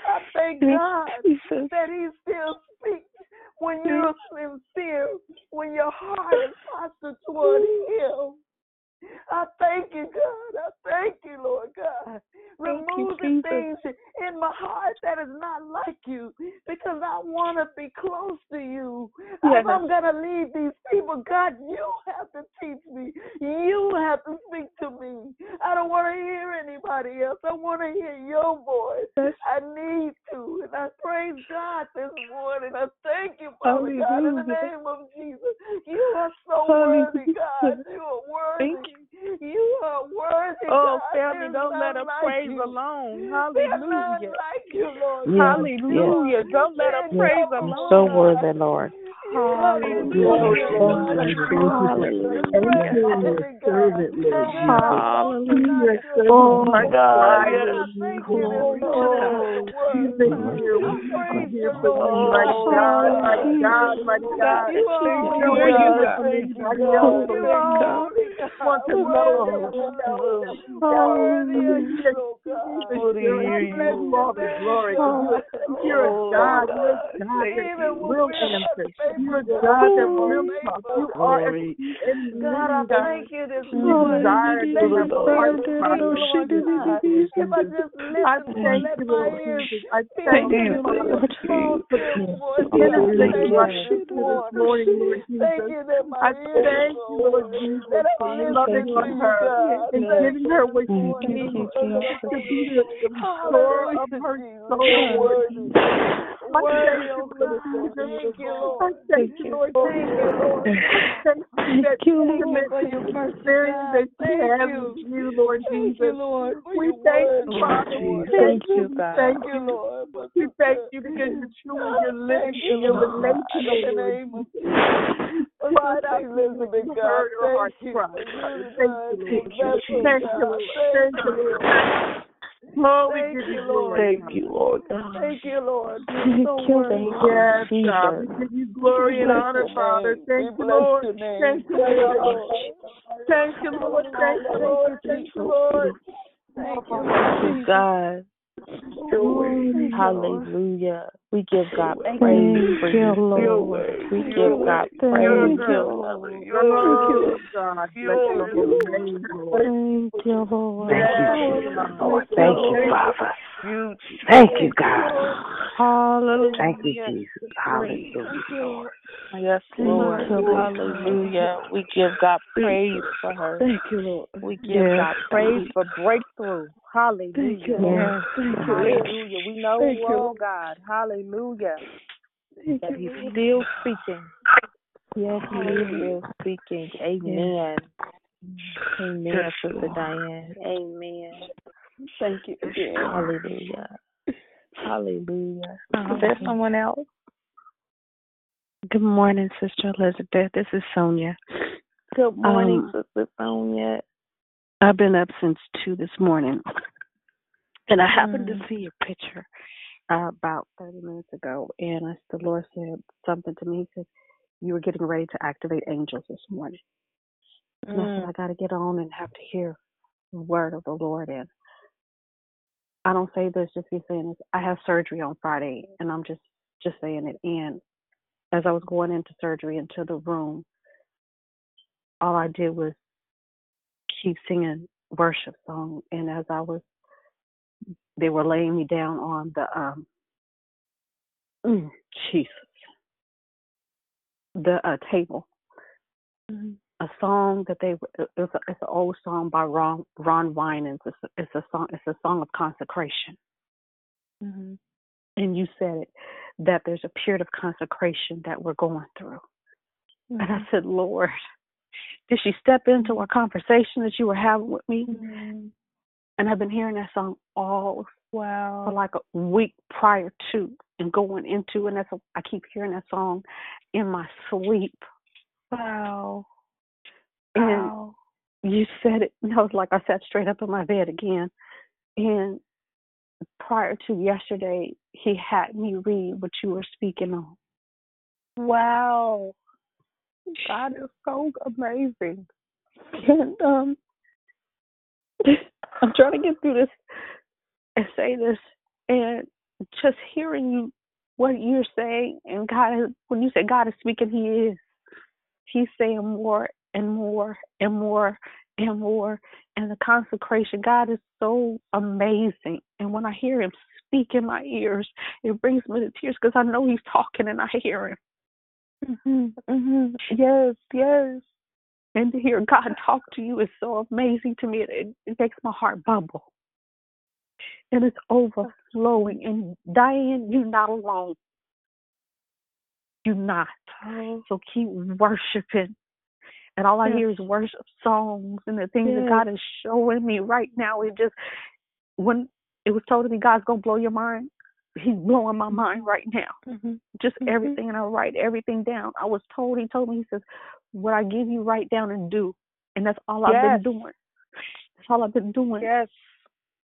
I thank God that He still speaks when you're sincere, when your heart is postured toward Him. I thank you, God. I thank you, Lord God. Remove the things in my heart that is not like you because I want to be close to you. If I'm going to lead these people, God, you have to teach me. You have to speak to me. I don't want to hear anybody else. I want to hear your voice. I need to. And I praise God this morning. I thank you, Father God, in the name of Jesus. You are so worthy, God. You are worthy. You are worthy, Oh, God. family, don't let none her like praise you. alone. Hallelujah. like you, Lord. Yes, Hallelujah. Don't let her praise You're alone. so worthy, Lord. Hallelujah. Hallelujah. Oh my God. Glory to God. You've been here. We've been here for you, mighty God, mighty God, mighty God. You are Thank you, holy, you God. for anybody else. You are holy, Want to know that you know. Worthy are you, oh God. I bless you all the glory. You're a God. You're a God that will answer. You're a God that will talk. You are a God, I thank you this morning. Desire to have a heart cry. If I just listen I and thank let you, my Lord. ears Thank you, Lord. Thank you, Lord Jesus. Thank you that my I ears thank are you, Lord open, Jesus, that for I'm loving listening on to you, her God. and Thank giving her what she you, needs Jesus. to be the restorer of her soul, Lord Jesus. I Worthy, thank oh you, Lord God. Jesus. Thank you, Lord. thank you, Lord Thank you, Lord. Thank you that Thank you intimate for your mercy, experience God. that you Thank you. Lord Thank Jesus. you, Lord, we thank you, Father. Thank thank you. you. We thank Thank you. you, Lord. We thank you because you're truly you're Thank living you, in your relational, In the Lord name of Jesus. Jesus. Lord, I Elizabeth, God. heard her Thank you cry. for using Thank you, Lord. a Thank you, Lord. Thank Thank you, you, Lord. Lord. We Thank give you, you Lord. glory. Thank you, Lord God. Thank you, Lord. You're so Thank you, worthy. thank you, Yes, Jesus. God. We give you glory We and bless honor, your Father. Thank you, bless Lord. your name. Thank you, Thank you, Lord. Lord. Thank you, Lord. Thank you, Lord. Thank you, Lord. Thank you, Thank you, Jesus. God. Thank you, Lord. Hallelujah. We give God praise you. for you. Lord. We give God praise. Thank you, God. Lord. God. Bless your Thank you, Lord. Thank you, Lord. Yes, Hallelujah. God. Thank you, Father. Thank you, God. Hallelujah. Thank you, Jesus. Hallelujah. Thank you, Lord. Yes, Lord. Thank you, Lord. Hallelujah. We give God praise for her. Thank you, Lord. We give Yes, God praise for breakthrough. Hallelujah. Thank you, Lord. Yes, Thank you, God. Lord. Hallelujah. We know, oh God, hallelujah, Thank that He's still speaking. Yes, He is still speaking. Amen. Amen, Sister Diane. Amen. Thank you again. Hallelujah. Hallelujah. Is there someone else? Good morning, Sister Elizabeth. This is Sonia. Good morning, Um, Sister Sonia. I've been up since two this morning, and I happened Mm. to see a picture uh, about 30 minutes ago, and I, the Lord said something to me. He said, You were getting ready to activate angels this morning. And I said, Mm. I got to get on and have to hear the word of the Lord. And I don't say this just be saying this. I have surgery on Friday, and I'm just just saying it. And as I was going into surgery into the room, all I did was keep singing worship song. And as I was, they were laying me down on the um, mm, Jesus, the uh, table. A song that they it's, a, it's an old song by Ron Ron Winans. It's a, it's a song. It's a song of consecration. Mm-hmm. And you said it that there's a period of consecration that we're going through. And I said, Lord, did she step into a conversation that you were having with me? And I've been hearing that song all Wow. for like a week prior to and going into, and that's a, I keep hearing that song in my sleep. Wow. And Wow. you said it. And I was like, I sat straight up in my bed again. And prior to yesterday, he had me read what you were speaking on. Wow. God is so amazing. And um, I'm trying to get through this and say this, and just hearing you, what you're saying, and God, when you say God is speaking, He is. He's saying more and more and more and more. And the consecration, God is so amazing. And when I hear Him speak in my ears, it brings me to tears because I know He's talking and I hear Him. hmm hmm Yes, yes. And to hear God talk to you is so amazing to me. It, it makes my heart bubble. and it's overflowing. And Diane, you're not alone. You're not. Oh. So keep worshiping. And all I Yes. hear is worship songs and the things that God is showing me right now. It just when it was told to me, God's gonna blow your mind. He's blowing my mind right now. Mm-hmm. Just everything, and I write everything down. I was told. He told me. He says, "What I give you, write down and do." And that's all I've been doing. That's all I've been doing. Yes.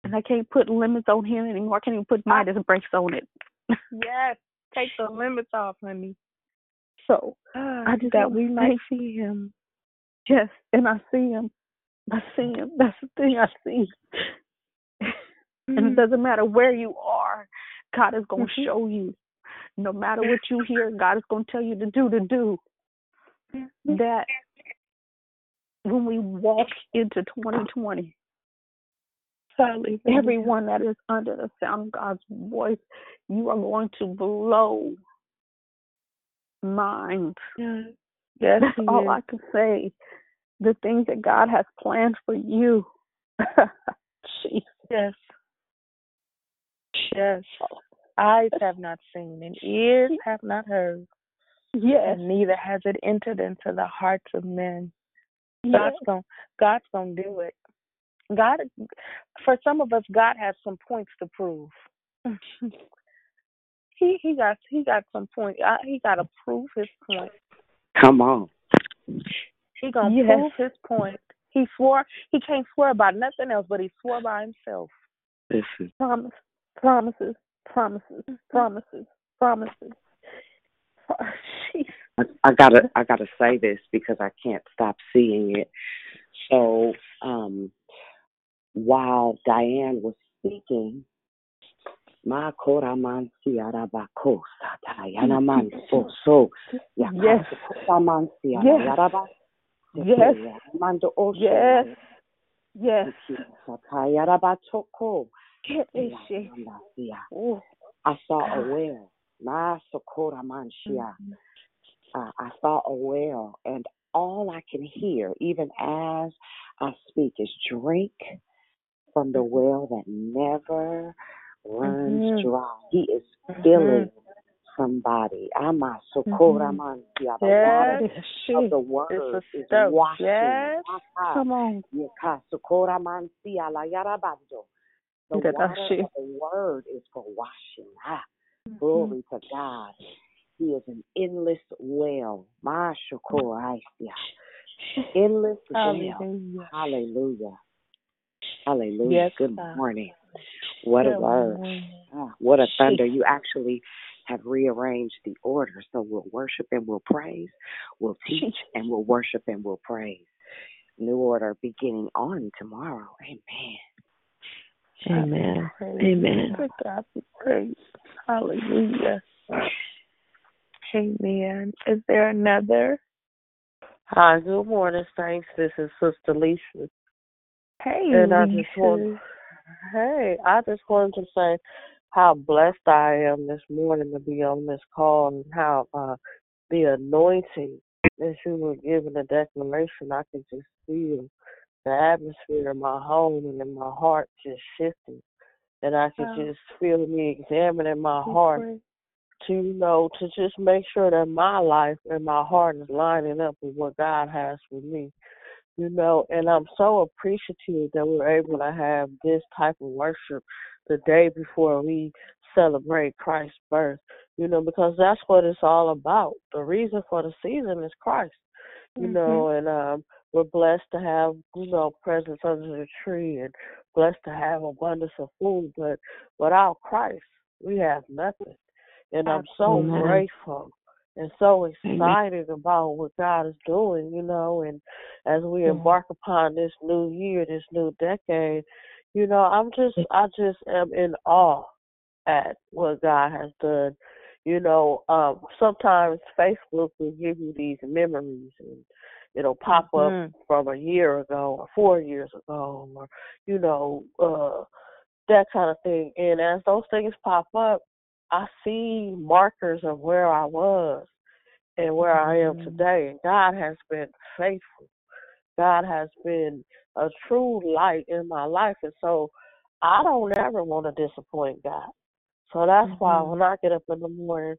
And I can't put limits on him anymore. I can't even put Midas breaks on it. Yes. Take the limits off, honey. So I just that we might see him. Yes, and I see him. I see him. That's the thing I see. and Mm-hmm. it doesn't matter where you are, God is going to Mhm. show you. No matter what you hear, God is going to tell you to do to do. Mm-hmm. That when we walk into 2020, Hallelujah. everyone that is under the sound of God's voice, you are going to blow minds. Yes. Yes, That's all. I can say. The things that God has planned for you. Jesus. Yes. Yes. Eyes have not seen and ears have not heard. Yes. And neither has it entered into the hearts of men. Yes. God's gonna God's gonna do it. God for some of us God has some points to prove. he he got he got some point I, he gotta prove his point. Come on. He gonna Yes. prove his point. He swore he can't swear about nothing else, but he swore by himself. Listen. Promise, promises, promises, promises, promises. Jeez. I, I gotta I gotta say this because I can't stop seeing it. So um while Diane was speaking, Ma kora man siara bako satayana man so so Yes. yakasa man siara Yes. yaraba Yes. mando osho Yes. Yes. satayara batoko Get this shit. I saw a well. Ma sokora shia. uh, I saw a well, and all I can hear, even as I speak, is drink from the well that never runs Mhm. dry. He is filling somebody. Ama sokora Mhm. mansia. The Yes. water of the word is washing. Yes. Come on. Sokora mansia la yarabando. The water the word is for washing. Ah, Mm-hmm. glory to God. He is an endless well. Shokor aisia. Endless well. Hallelujah. Hallelujah. Yes, Good morning. What a word. Ah, what a thunder. You actually have rearranged the order. So we'll worship and we'll praise. We'll teach and we'll worship and we'll praise. New order beginning on tomorrow. Amen. Amen. Amen. To God be praised. Hallelujah. Amen. Is there another? Hi, good morning, Saints. This is Sister Lisa. Hey, And I just want, hey, I just wanted to say how blessed I am this morning to be on this call and how uh, the anointing that you were giving the declaration, I could just feel the atmosphere in my home and in my heart just shifted. And I could Wow. just feel me examining my heart to you know to just make sure that my life and my heart is lining up with what God has for me. You know, and I'm so appreciative that we're able to have this type of worship the day before we celebrate Christ's birth. You know, because that's what it's all about. The reason for the season is Christ. You know, and um we're blessed to have, you know, presents under the tree and blessed to have abundance of food, but without Christ we have nothing. And I'm so Amen. grateful and so excited about what God is doing, you know, and as we embark upon this new year, this new decade, you know, I'm just I just am in awe at what God has done. You know, um sometimes Facebook will give you these memories and it'll pop up from a year ago or four years ago or you know, uh that kind of thing. And as those things pop up, I see markers of where I was and where I am today. And God has been faithful. God has been a true light in my life. And so I don't ever want to disappoint God. So that's mm-hmm. why when I get up in the morning,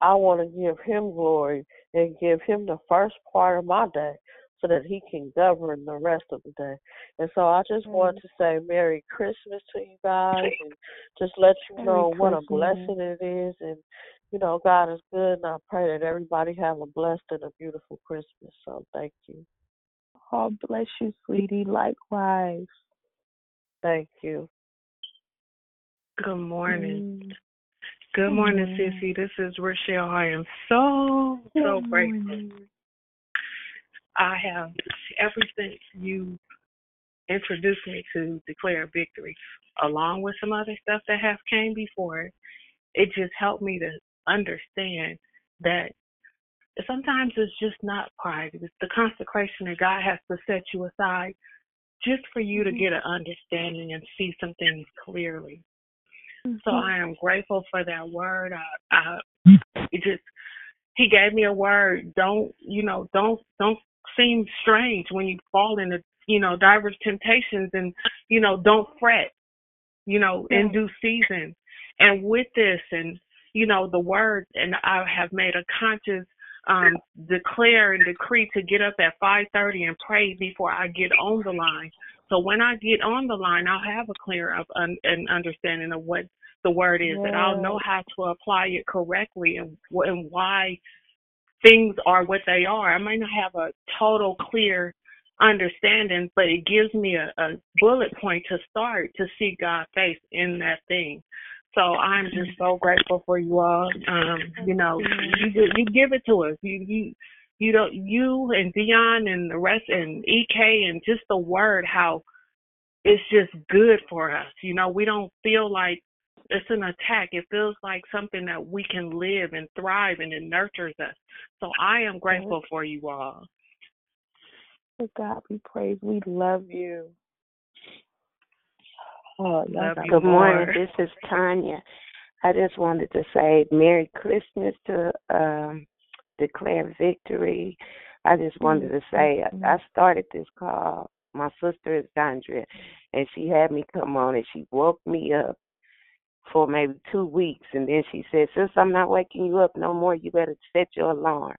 I want to give Him glory and give Him the first part of my day so that He can govern the rest of the day. And so I just mm-hmm. want to say Merry Christmas to you guys and just let you know what a blessing it is. And, you know, God is good. And I pray that everybody have a blessed and a beautiful Christmas. So thank you. Oh, bless you, sweetie. Likewise. Thank you. Good morning. Mm. Good morning, Sissy. This is Rochelle. I am so, so grateful. I have, ever since you introduced me to Declare Victory, along with some other stuff that have came before, it just helped me to understand that sometimes it's just not pride. It's the consecration that God has to set you aside just for you to mm-hmm. get an understanding and see some things clearly. Mm-hmm. So I am grateful for that word. I, I it just he gave me a word. Don't you know? Don't don't seem strange when you fall into you know diverse temptations, and you know don't fret. You know in due season. And with this, and you know the word, and I have made a conscious um, declare and decree to get up at 5:30 and pray before I get on the line. So when I get on the line, I'll have a clear of un- an understanding of what the word is, and I'll know how to apply it correctly and and why things are what they are. I might not have a total clear understanding, but it gives me a, a bullet point to start to see God's face in that thing. So I'm just so grateful for you all. Um, you know, you you give it to us. You you you don't you and Dion and the rest and EK and just the word how it's just good for us. You know, we don't feel like it's an attack. It feels like something that we can live and thrive and it nurtures us. So I am grateful for you all. To God be praised. We love you. Oh, Good morning. This is Tanya. I just wanted to say Merry Christmas to um, declare victory. I just wanted to say I started this call. My sister is Dondria, and she had me come on, and she woke me up for maybe two weeks, and then she said, "Since I'm not waking you up no more, you better set your alarm."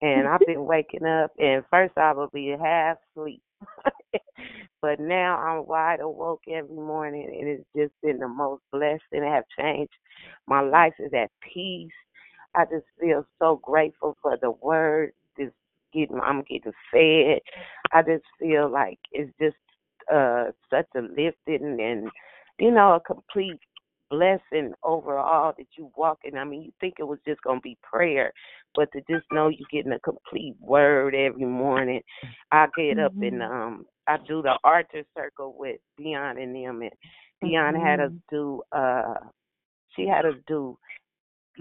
And I've been waking up, and first I would be half asleep, but now I'm wide awake every morning, and it's just been the most blessed and have changed. My life is at peace. I just feel so grateful for the word. Just getting, I'm getting fed. I just feel like it's just uh such a lifting and you know a complete blessing overall that you walk in. I mean, you think it was just gonna be prayer, but to just know you're getting a complete word every morning. I get mm-hmm. up and mm-hmm. um I do the Arthur Circle with Dion and them, and Dion mm-hmm. had us mm-hmm. do uh she had us do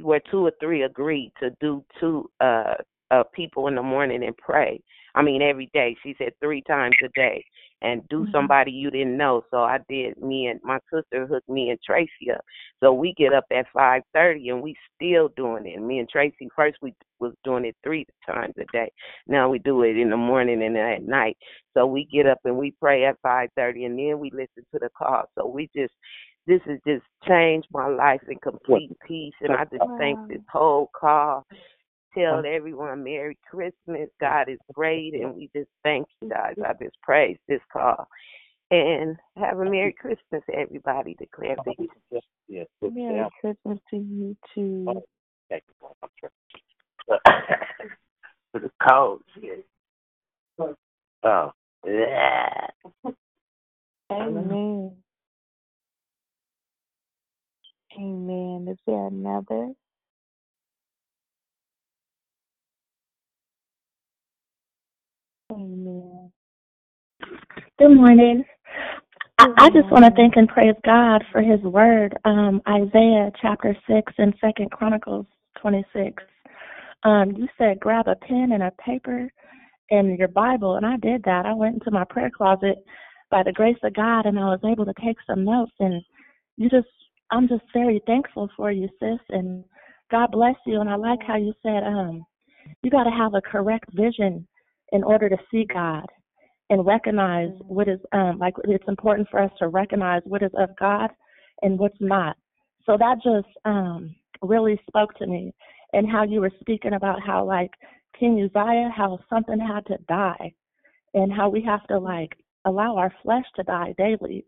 where two or three agreed to do two uh uh people in the morning and pray. I mean every day. She said three times a day and do mm-hmm. somebody you didn't know. So I did. Me and my sister hooked me and Tracy up. So we get up at five thirty and we still doing it. Me and Tracy first we was doing it three times a day. Now we do it in the morning and at night. So we get up and we pray at five thirty and then we listen to the call. So we just this has just changed my life in complete peace and I just thank this whole call tell everyone Merry Christmas. God is great, and we just thank you guys. I just praise this call. And have a Merry Christmas, everybody. Declare victory. Yes, Merry Christmas to you too. For the cold. Oh, yeah. Amen. Amen. Is there another? Amen. Good morning. I, I just want to thank and praise God for His Word. Um, Isaiah chapter six and Second Chronicles twenty six. Um, you said grab a pen and a paper and your Bible, and I did that. I went into my prayer closet by the grace of God, and I was able to take some notes. And you just, I'm just very thankful for you, sis. And God bless you. And I like how you said, um, you got to have a correct vision in order to see God. and recognize what is um like it's important for us to recognize what is of God and what's not. So that just um really spoke to me and how you were speaking about how like King Uzziah, how something had to die and how we have to like allow our flesh to die daily.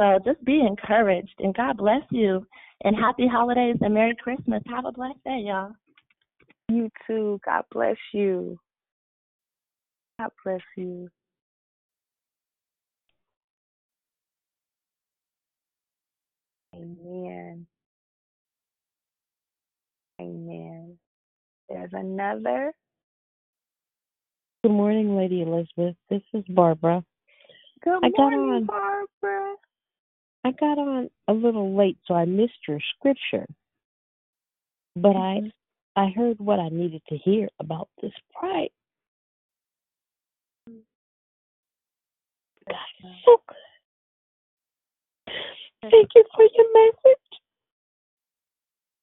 So just be encouraged and God bless you and happy holidays and Merry Christmas. Have a blessed day, y'all. You too. God bless you. God bless you. Amen. Amen. There's another. Good morning, Lady Elizabeth. This is Barbara. Good I got morning, on Barbara. I got on a little late, so I missed your scripture. But I mm-hmm. I heard what I needed to hear about this pride. God is mm-hmm. so good. Thank you for your message.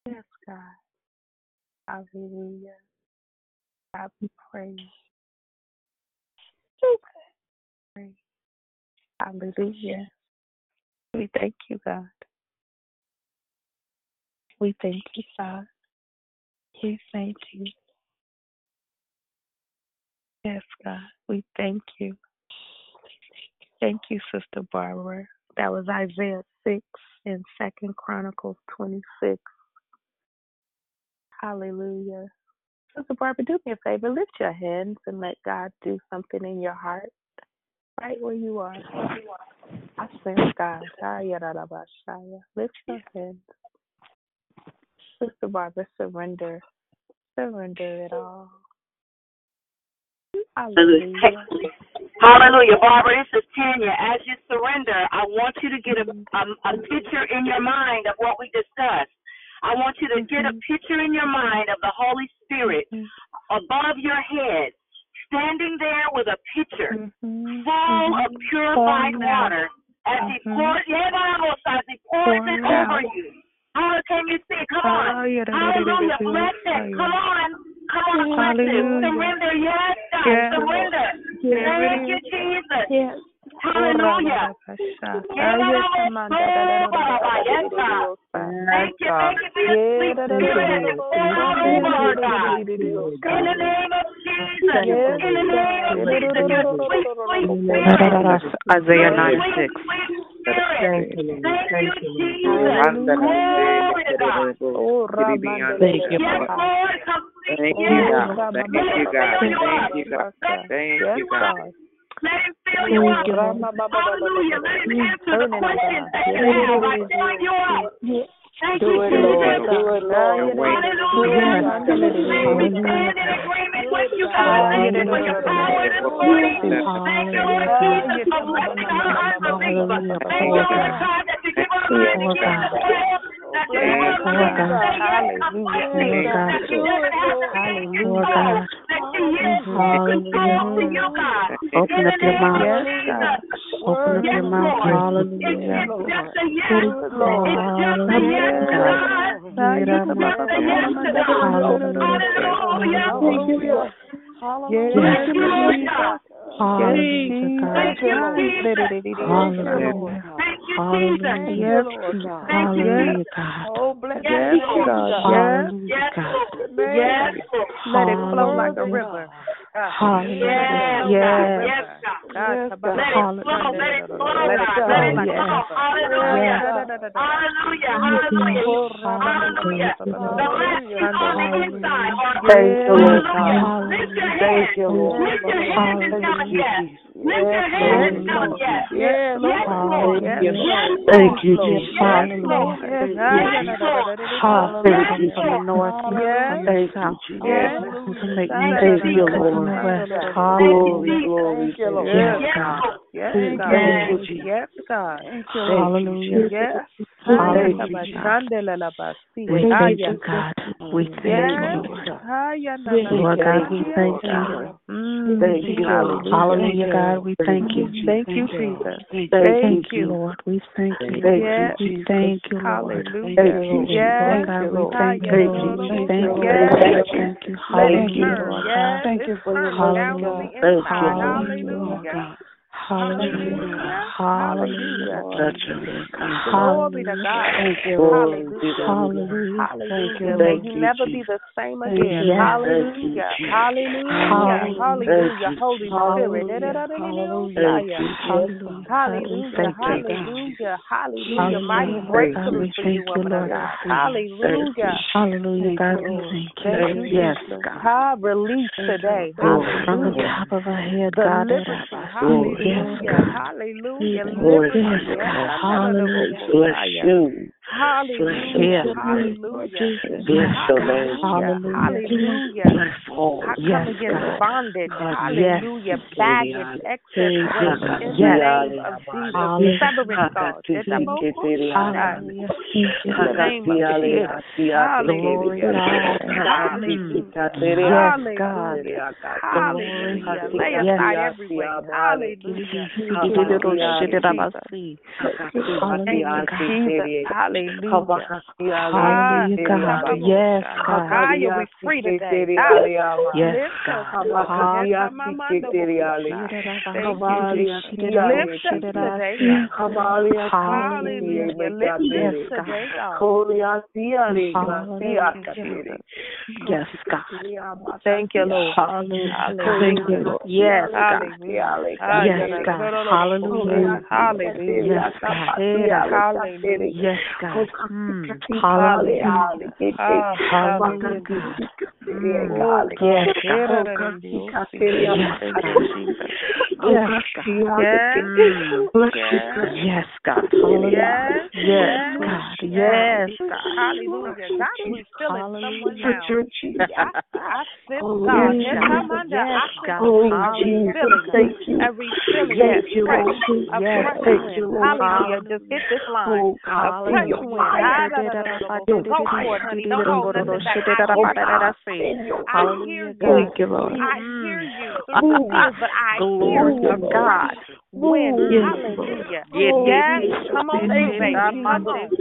Yes, God. Hallelujah. God be praised. So Praise. Hallelujah. We thank you, God. We thank you, God. We thank you. Yes, God. We thank you. Thank you, Sister Barbara. That was Isaiah 6 and Second Chronicles 26. Hallelujah. Sister Barbara, do me a favor. Lift your hands and let God do something in your heart right where you are. I sense God. Ayarabashaya. Lift your hands. Sister Barbara, surrender. Surrender it all. Hallelujah. Hallelujah. Barbara, this is Tanya. As you surrender, I want you to get a, a, a picture in your mind of what we discussed. I want you to get a mm-hmm. picture in your mind of the Holy Spirit mm-hmm. above your head, standing there with a pitcher full of purified water as he pours, as he pours it over you. How can you see? Come on. Hallelujah. Bless it. Come on. Come on, bless it. Surrender. Yes, God. Yes. Surrender. Thank you, Jesus. Yes. Hallelujah. Yes. Thank you. Thank you for your spirit. God. In the name of Jesus. In the name of Jesus. Your sweet, sweet spirit. Isaiah Your 96. sweet, sweet spirit. Thank you, Thank you, Jesus. Randa Glory to God. Thank you, Yes, Father. Lord. Come Thank you, God. Thank you, God. Thank you, God. Thank you, God. let him you up. Hallelujah. Let him answer the questions that you have by filling you up. Thank Do you, it, Jesus. Lord. Do it, Lord. Hallelujah. We stand in agreement with you, God. Thank you for your power this morning. Thank you, Lord Jesus, for blessing our unbelief. Thank you, Lord God, that you give us an again that you want us to say yes completely. That you never have to be controlled. That you yield control to you, God. Open up your mouth. Yes, Open up your mouth. Hallelujah. It's just a yes. It's just a yes, God. It's just a yes to God. Hallelujah. Thank you, Lord God. Hallelujah, Thank you, Jesus. Hallelujah. Hallelujah. Jesus. Yes, Thank you, Hallelujah. God. Oh, bless Yes, you, Lord. Hallelujah, Yes, God. Lord. Yes, Lord. Let it flow like a river. Hallelujah. Yes, Yes. Yes. Let it flow. Let it flow, Let it God. flow Let it like a flow. river. Hallelujah. Hallelujah. Hallelujah. Hallelujah. The latches on the inside Thank you, Lord Hallelujah. God. Lift your Thank you, Lord. Lift your hands and shout yes. Lift your hands and shout yes. Yes, Yes, Lord. Thank you. Lord. Thank you, Jesus. Lord. yes, Yes, Lord. Hallelujah. Yes, Lord. north, east, from the Thank you, Jesus. Yes. from the Thank you, Thank you, Lord. You, Hallelujah. Glory, Thank you, Lord. Yes, God. Yes, God. Thank you, Yes. Jesus. Yes, God. Thank you, Lord. Hallelujah. Yes. Hallelujah. We Ah, thank you, God. We thank you, Lord. Ah, yeah, na, na, Lord God, we thank you. Mm, Thank you, Lord. Hallelujah. Hallelujah, God. We thank you. Thank you, Jesus. Thank you. Lord. We thank you. Thank you, We thank you, Lord. Hallelujah. Thank you. Lord God, we Ah, thank you, Thank you, thank you. Thank you. Let it Thank you. Hallelujah, Lord. God. Thank you for your turning mercy, down God. Thank you, Hallelujah. Hallelujah. Hallelujah. Glory to God. Thank you, Hallelujah. Hallelujah. Hallelujah. Thank May you. you never be the same again. Hallelujah. Hallelujah. Hallelujah. Holy Spirit. Hallelujah. Hallelujah. Hallelujah. Hallelujah. Hallelujah. Mighty Hallelujah. breakthrough We for you, thank you, woman of Lord. God. Hallelujah. Hallelujah, God. We thank Thank you. you, Yes, Jesus. God. Ha, release today. Oh, from the top of our head, The God. liberty. Yes, Hallelujah. God. Hallelujah. Lord, Yes, God. Hallelujah. Bless you. Hallelujah. Yes. Hallelujah. Bless your name. Hallelujah. Hallelujah. Hallelujah. all. I come Yes, against God. bondage. God, Hallelujah. yes. Baggage, excess Thank you, weight God. in the Yes. name of Jesus. Hallelujah. Severance, God. Hallelujah. Thank you. In the name of Jesus. Glory, Hallelujah. God. Hallelujah. Yes, God. Hallelujah. Glory. Hallelujah. Lay Yes. aside every weight. Hallelujah. Hallelujah, God. Hallelujah. Hallelujah, God. Yes, God. Hallelujah. Yes, God. Hallelujah. Hallelujah. Yes, God. Thank you, Lord. Thank. Yes, God. Yes, God. Hallelujah. Hallelujah. Yes, God. Yes, God. God. Oh, yes, God. Yes. Bless yes. yes, God. Hallelujah. Yes, God. Yes, God. Hallelujah. God, we feel it somewhere now. I feel God. Yes, God. Oh, Jesus. Thank you. Every feeling yes, Thank you. Hallelujah. Just hit this line. Hallelujah. Ah, go for it, honey. Don't hold us back. I hear you. I hear you. I hear you. But I hear of God. Wind. Yes, Hallelujah. Lord. Yes. Come on through, baby. Come on.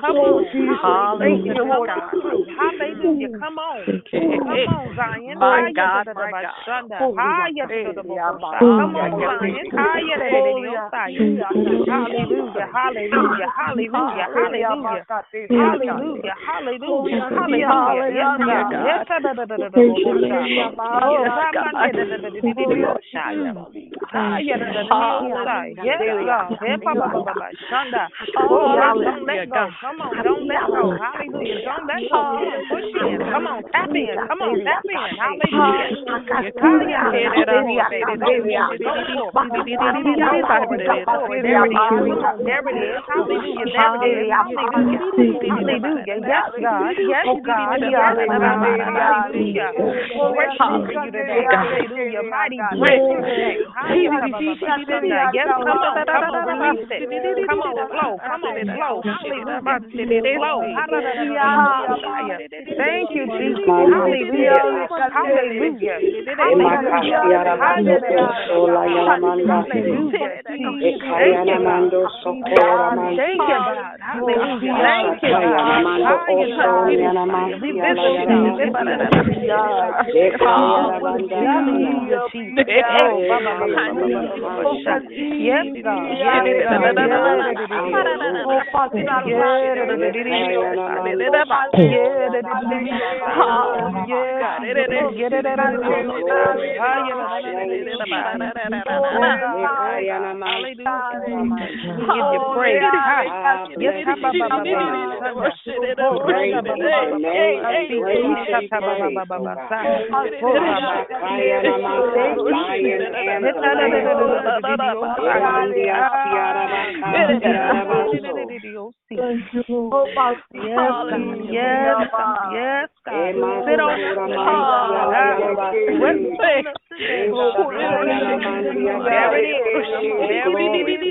Come on. Hallelujah. Come on through. Hallelujah. Come on. Come on, Zion. My Hiya, God, da, da, my da, God. Hallelujah. Come on, Zion. Hiya, da, da, da, da, Osaya. Hallelujah. Hallelujah. Hallelujah. Hallelujah. Hallelujah. Hallelujah. Hallelujah. Yes, God. Shanda. Oh, don't let go. Come on, don't let go. Hallelujah. Don't let go. Push in. Come on, tap in. Come on, tap in. Hallelujah. There it is. There it is. Hallelujah. Hallelujah. Yes, God. Yes, God. Hallelujah. Hallelujah. Mighty grace today. Hallelujah. Yes, come on. Come on, release it. Come on, flow. Come on, flow. Hallelujah. Flow. Hallelujah. Thank you, Jesus. Hallelujah. Hallelujah. Thank you, God. Thank you, God. We you, God. Yes, you. Yes, Yes, Sit on There it is. There it is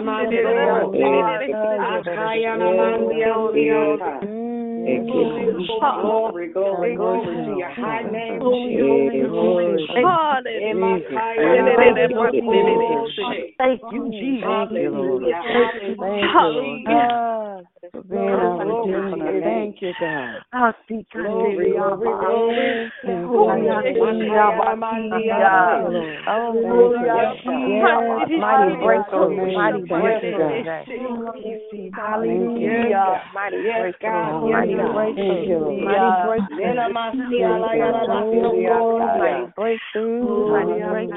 us today. There it is. There it is. There it is. Glory, glory, glory to your high name, Thank you, Jesus. Hallelujah. Thank you, God. I speak Glory, glory, Mighty breakthrough, mighty breakthrough. Hallelujah. Mighty breakthrough, mighty breakthrough, mighty breakthrough. Mighty breakthrough, mighty breakthrough.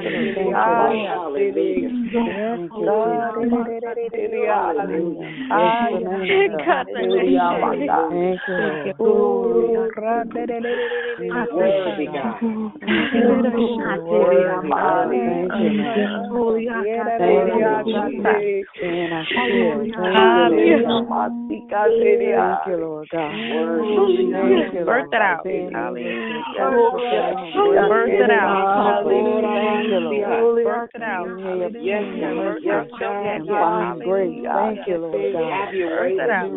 Yes, God. Thank you, Lord. God. Thank you, Lord Birth it out. Birth it out. Birth it out. Yes, God. Yes, God. Thank you, Lord God. Have. Birth it out.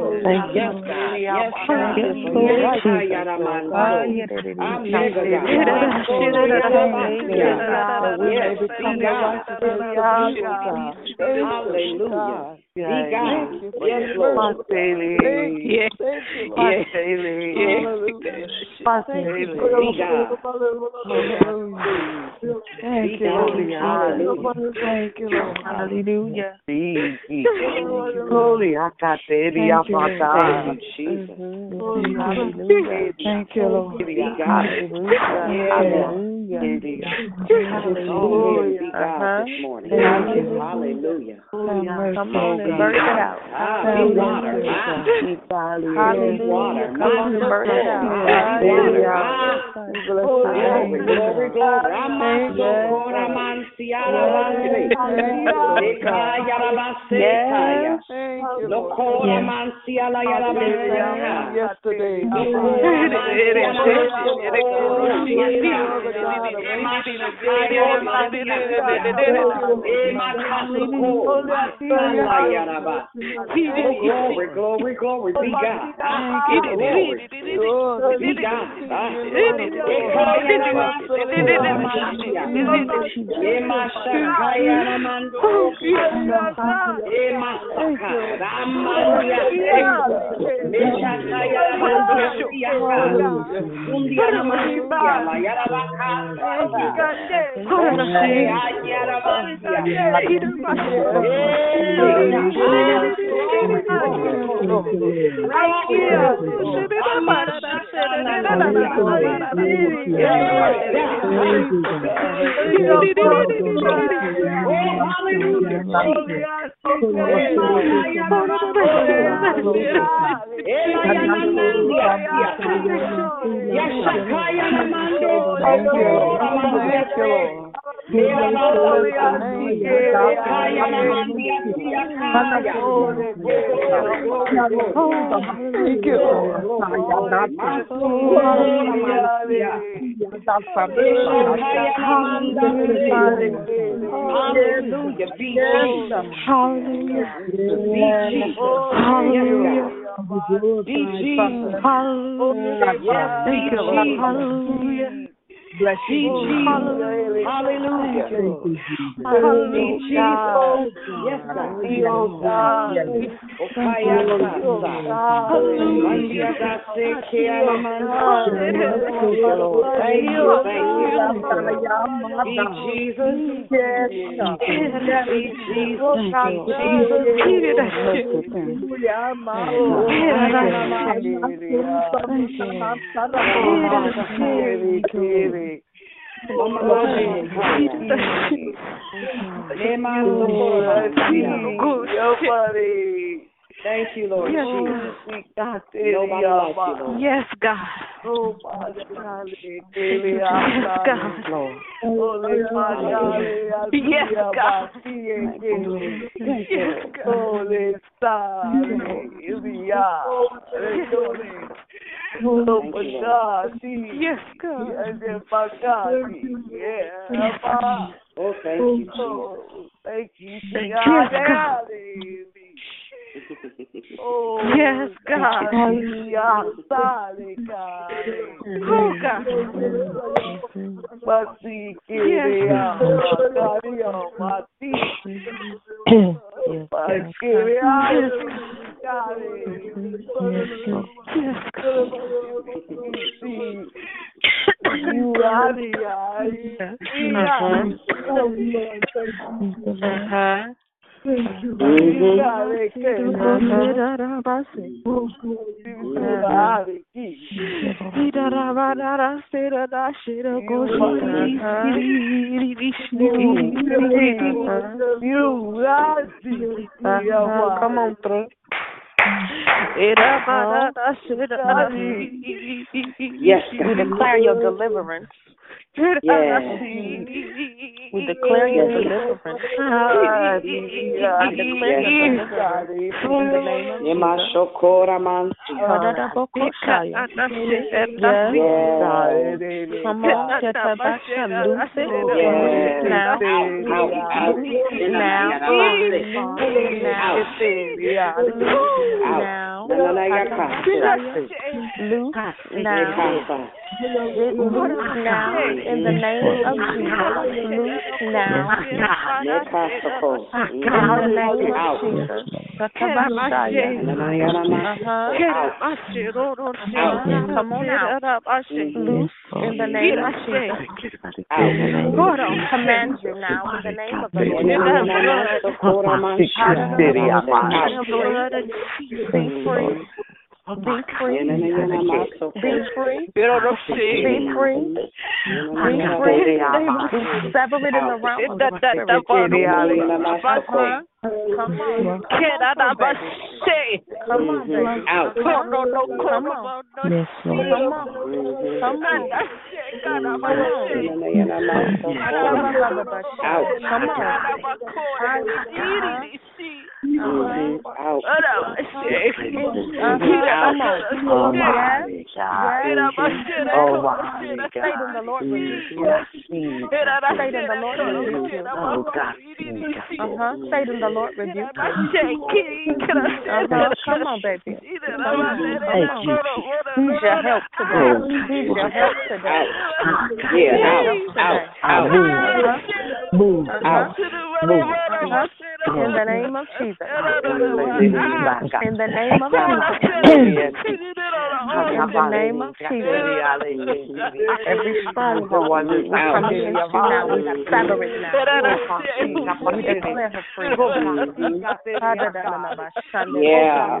Lord. Be God. Eka, yaramansiga. Be God. Amansoko. Ena na Thank you. Yes, God. Yes, God. Eka, yaramansiga. I'm mega God. Yes, be God. Hallelujah. Be God. Yes, Lord. Yes. Yes. Be Thank you, Lord. Thank you, Lord. Hallelujah. Holy, I got the Thank you, Jesus. Mm-hmm. Hallelujah. Thank you, Lord. Be God. Hallelujah. Hallelujah. Be God this uh-huh. morning. Hallelujah. Come birth it out. Ah, be water. Ah, be water. Come on and birth it out. Ah, glory, glory. Eka, kaya. Lokora. Yesterday. Glory, glory, glory. Be God. Glory. Be God. Jesus. Hallelujah. Be Jesus. Hallelujah. Be Jesus. Hallelujah. Thank you, Lord. Jesus. Hallelujah. Bless you. Hallelujah. Hallelujah. Hallelujah. Yes, God. Oh, God. Hallelujah. Thank you. Thank you. Thank you. Jesus. Yes, God. Thank you, Lord Yes, Jesus. We got Nobody you, Lord. Yes, God. Oh, Father, Yes, God. Lord. Yes, God. Yes, God. Holy Star. Yes, God. Yeah. Oh, thank you, Jesus. Oh, thank you, Thank God. you, God. Oh, Yes, God. Sorry, God. Oh, God. Yes. kiria, makario, masi. Makiria, You are the Uh-huh. Come on through. Yes, declare your deliverance. Yes. We declare your deliverance. We declare your deliverance in the name of Yema Jesus. shokora mansi. Yes. Come on, get her back to loose it. Yes. Now. Out, out. Now. Out. Now. Na, na, na, yaka. Loose now. Loose now in the name of Jesus. Loose now. Nekasoko. In the name of Out. Jesus. Na, na, yana. Out. Come on out. Loose in the name of Jesus. Out. Command you now in the name of the Lord. Be free. Be free. Be free. Be free. Be free. We sever it in the realm of the spirit. Uh-huh. Come on. Get out of my shit. Come on, baby. Out. Come on. Come on. Yes, Lord. Come on. Come on. Come on. Na, na, yana maso. Out. Come on. Mhm. Out. Come on. Oh, Yes. my Yes. Oh, my Satan, the Lord rebuke you. Satan, the Lord rebuke you. Oh, God. Uh-huh. Satan, the Lord rebuke you. Uh-huh. Come on, baby. Come on. Come on. He's your help today. He's your help today. Yeah, out, out, out. Move, Uh-huh. out, move. In the name of Jesus. In the name of Yes. Jesus. In the name of Jesus. Every stronghold we come against you now. We sever it now. We declare her free. Yeah.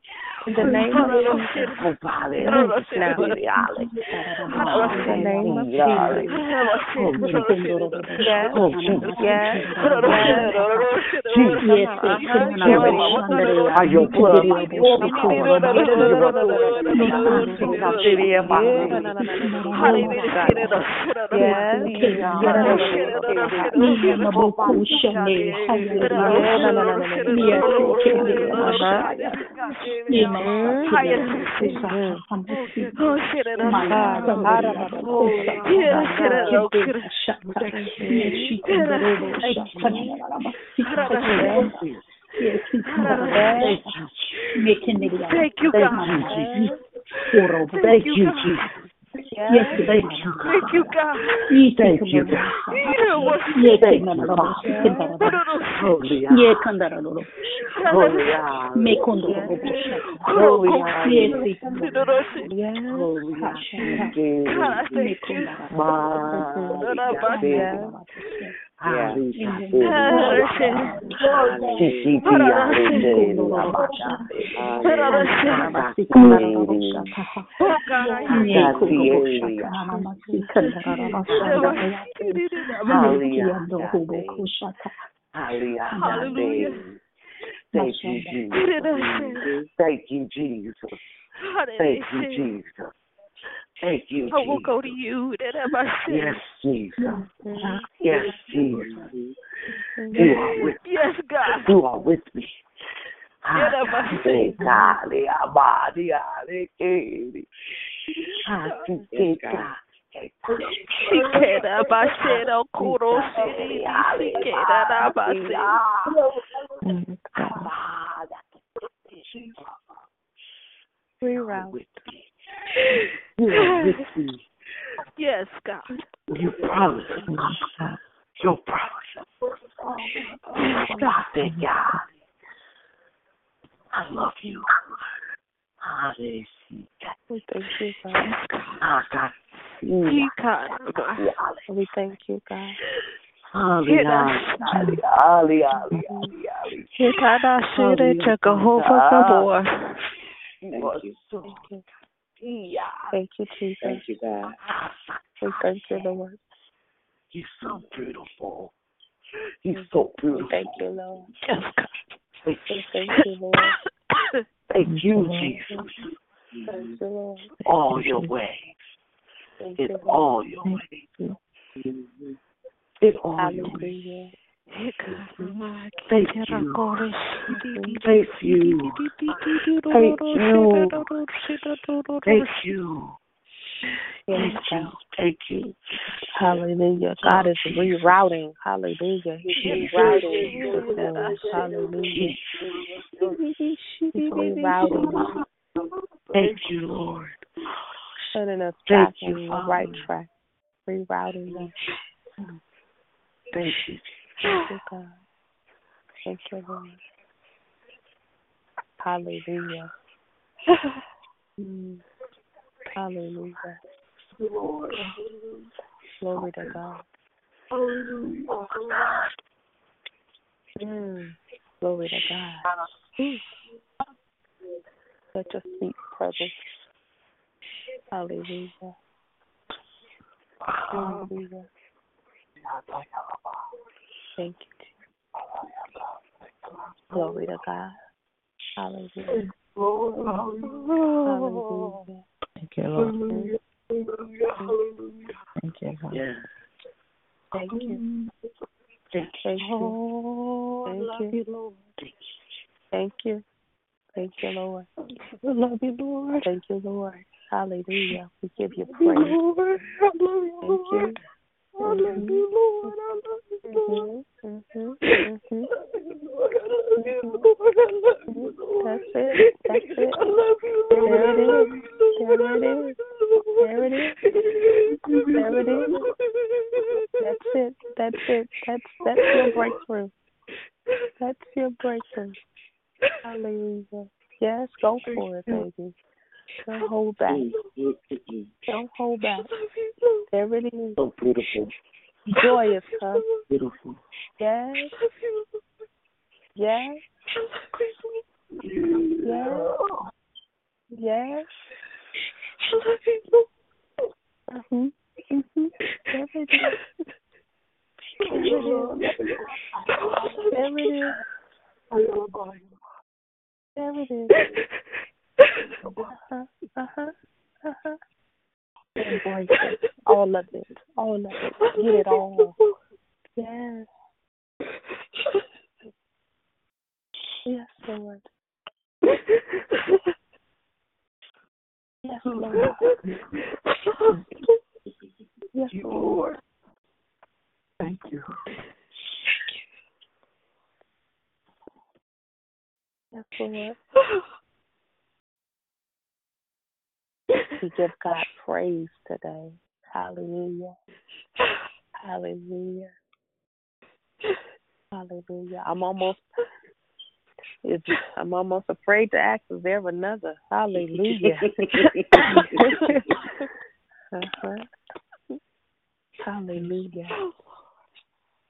In the name of Jesus. Loose now. In the name of Jesus. Yes. Yes. Yes. By your blood. Thank you, God. Thank you, Jesus. Yes, thank you. Thank you, God. Thank you, God. Thank you, Father. Holy God. Holy God. Holy God. Holy Hallelujah. Thank you, Jesus. Thank you, Jesus. Thank you, Jesus. Thank you, I will Jesus. go to you. That am I Yes, Jesus. Yes, Jesus. You are with me. Yes, God. You are with me. That am I Ave, Kali, Abadi, Ali, Kiri. Asikeka. Sikera bashero kuro siri sikera basi. Reroute. You are with me. Yes, God. You promise. Your promise. Stop it, God. I love you. We thank you, God. Ah, God. We We thank you, God. Hallelujah. Hallelujah. Hikada shere Jehovah Gabor. You are so Thank you, Jesus. Thank you, God. We thank you, Lord. You're so beautiful. You're so beautiful. Thank you, Lord. Yes, God. We thank you, Lord. Thank you, Jesus. Thank you, Lord. All your ways. Thank In you, all your ways. In all your ways. Thank you. Thank you. Thank you. Thank you. Yes, Thank you. God. Thank you. Hallelujah. God is rerouting. Hallelujah. He's rerouting the. Hallelujah. He's rerouting. Thank you, Lord. Setting us back on the right track. Rerouting us. Thank you. Thank you, God. Thank you, Lord. Hallelujah. Mm. Hallelujah. Lord. Glory to God. Hallelujah. Mm. Glory to God. Mm. Such a sweet presence. Hallelujah. Hallelujah. Thank you. Jesus. Glory to God. Hallelujah. Hallelujah. Thank you, Lord. Hallelujah. Hallelujah. Thank you, Lord. Yes. Thank you. Thank Thank you. Thank you. Thank you. Thank you, Lord. I love you, Lord. Thank you, Lord. Hallelujah. We give you praise. Lord. I love you, Thank you. Lord. I you, Lord. I love you, Lord. I love you, Lord. That's it. That's it. I love you. There it is. There it is. There it is. There it is. That's it. That's it. That's that's your breakthrough. That's your breakthrough. Yes, go for it, baby. Don't hold back. Don't hold back. There it is. So beautiful. Joy is come. Beautiful. Yes. Yes. Yes. Yes. Mm-hmm. Mm-hmm. There it is. There it is. There it is. There it is. Uh-huh. Uh-huh. Uh-huh. Embrace it. All of it. All of it. Get it all. Yes. Yes, Lord. Yes, Lord. Yes, Lord. Thank you. Yes, Lord. We give God praise today. Hallelujah. Hallelujah. Hallelujah. I'm almost it's, I'm almost afraid to ask is there another? Hallelujah. uh-huh. Hallelujah.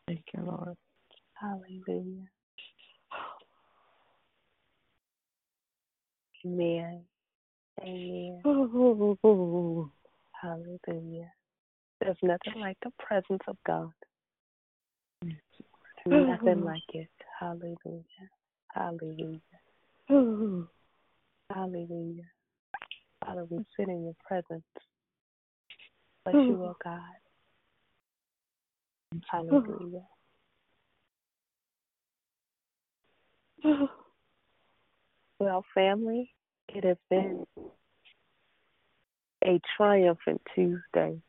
Thank you, Lord. Hallelujah. Amen. Amen. Hallelujah. There's nothing like the presence of God. Nothing like it. Hallelujah. Hallelujah. Hallelujah. Father, we sit in your presence. Bless you, oh God. Hallelujah. Well, family, it has been a triumphant Tuesday.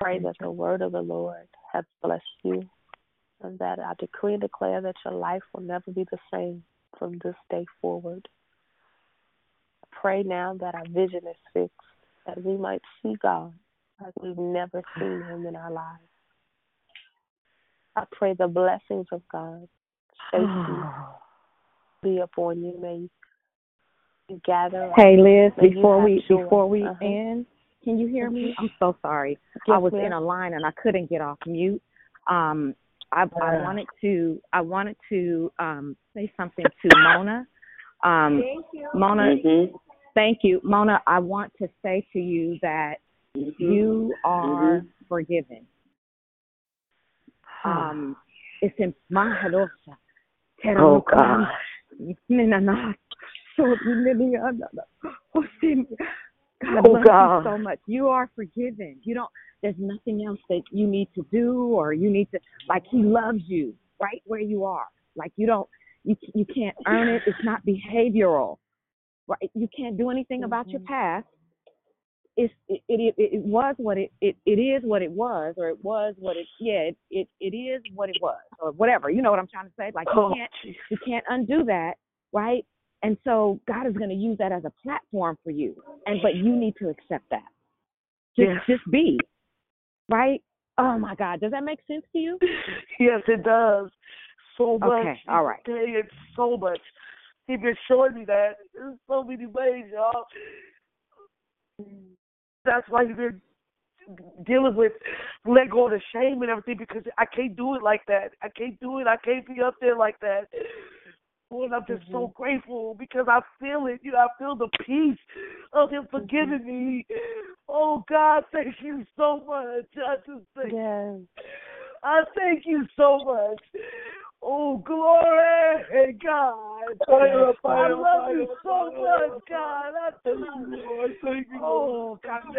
Pray that the word of the Lord has blessed you and that I decree and declare that your life will never be the same from this day forward. Pray now that our vision is fixed, that we might see God like we've never seen him in our lives. I pray the blessings of God, safety, be upon you. May you gather. Hey Liz, before we joy. before we Uh-huh. end, can you hear me? Mhm. I'm so sorry. Yes, I was in a line and I couldn't get off mute. Um I I Ah. wanted to I wanted to um say something to Mona. Um Thank you. Mona Mhm. thank you. Mona, I want to say to you that you are forgiven. Um it's in Maharosa. Oh God. God Oh, God. you so much. You are forgiven. You don't. There's nothing else that you need to do, or you need to like. He loves you right where you are. Like you don't. You you can't earn it. It's not behavioral. Right. You can't do anything about your mm-hmm. past. It's it it, it it was what it, it it is what it was, or it was what it yeah it it, it is what it was, or whatever. You know what I'm trying to say? Like you Oh, can't you can't undo that, right? And so God is going to use that as a platform for you, and but you need to accept that. Just Yes. just be, right? Oh my God, does that make sense to you? Yes, it does. So much. Okay, all right. It's so much. He been showing me that in so many ways, y'all. That's why he's been dealing with let go of the shame and everything because I can't do it like that. I can't do it. I can't be up there like that. Lord, I'm just so mm-hmm. grateful because I feel it. You know, I feel the peace of Him mm-hmm. forgiving me. Oh God, thank you so much. I just thank Yes. I thank you so much. Oh, glory, God. I love you so much, God. I thank you, Lord. Thank you, Oh, God.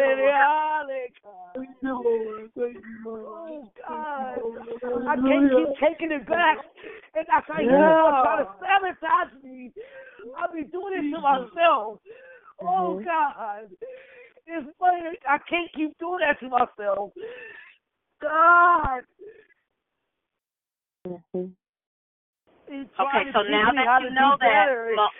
Thank you, Lord. Thank you, Lord. Oh, God. I can't keep taking it back. And I can't on trying to sabotage me. I'll be doing it to myself. Oh, God. It's funny. I can't keep doing that to myself. God. Mhm. Okay, so now that you know that, better. Mo-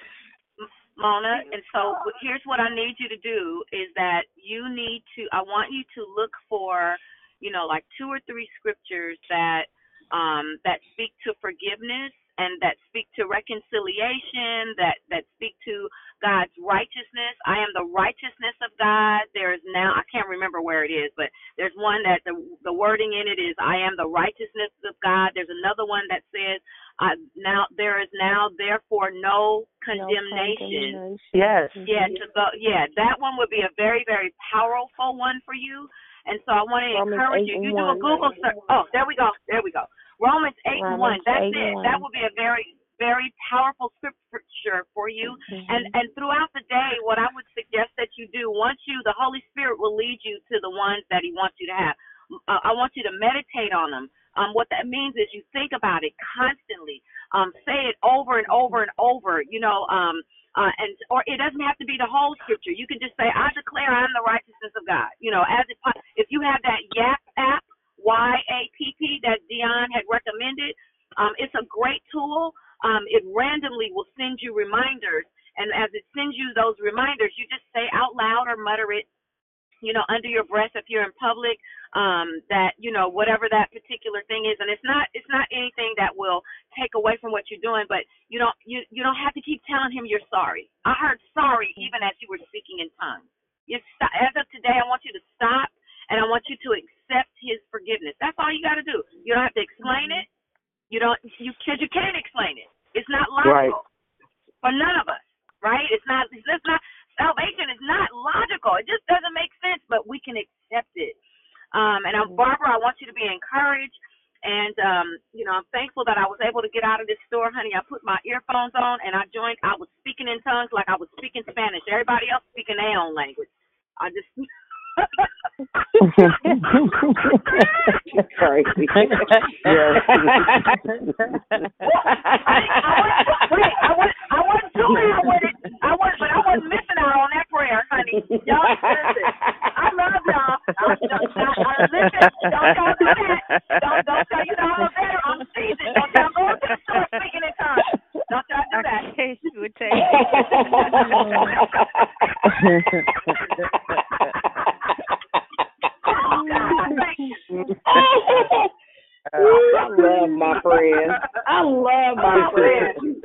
M- Mona, and so here's what I need you to do is that you need to, I want you to look for, you know, like two or three scriptures that um, that speak to forgiveness and that speak to reconciliation, that that speak to God's righteousness. I am the righteousness of God. There is now I can't remember where it is, but there's one that the the wording in it is I am the righteousness of God. There's another one that says uh, now there is now therefore no condemnation. Yes. Yeah, to go. Yeah, that one would be a very, very powerful one for you. And so I want to Romans encourage you. and You do a Google search. Oh, there we go. There we go. Romans 8 and 1. That's 8 it. and That 1. will be a very, very powerful scripture for you. And Mhm. and throughout the day, what I would suggest that you do, once you, the Holy Spirit will lead you to the ones that He wants you to have. Uh, I want you to meditate on them. Um, what that means is you think about it constantly. Um, say it over and over and over. You know, um, uh, and or it doesn't have to be the whole scripture. You can just say, "I declare I'm the righteousness of God." You know, as it, if you have that Yap app, Y A P P, that Dion had recommended, um, it's a great tool. Um, it randomly will send you reminders, and as it sends you those reminders, you just say out loud or mutter it you know, under your breath if you're in public, um, that, you know, whatever that particular thing is. And it's not it's not anything that will take away from what you're doing, but you don't you you don't have to keep telling him you're sorry. I heard sorry even as you were speaking in tongues. You st- as of today I want you to stop and I want you to accept his forgiveness. That's all you gotta do. You don't have to explain it. You don't you cause you can't explain it. It's not logical Right. for none of us, right? It's not. It's not. Salvation is not logical. It just doesn't make sense, but we can accept it. Um, and I'm Barbara. I want you to be encouraged. And um, you know, I'm thankful that I was able to get out of this store, honey. I put my earphones on and I joined. I was speaking in tongues like I was speaking Spanish. Everybody else speaking their own language. I just. Crazy. Wait, I was I wasn't too loud with it. I was, but I wasn't missing out on that prayer, honey. Y'all listen. I love y'all. I, don't, don't, I, listen, don't y'all do that. Don't don't y'all. You know I'm better. I'm seasoned. Don't y'all go to the store speaking in tongues. Don't y'all do that. Okay, she would take oh, I love my friend. I love my friend.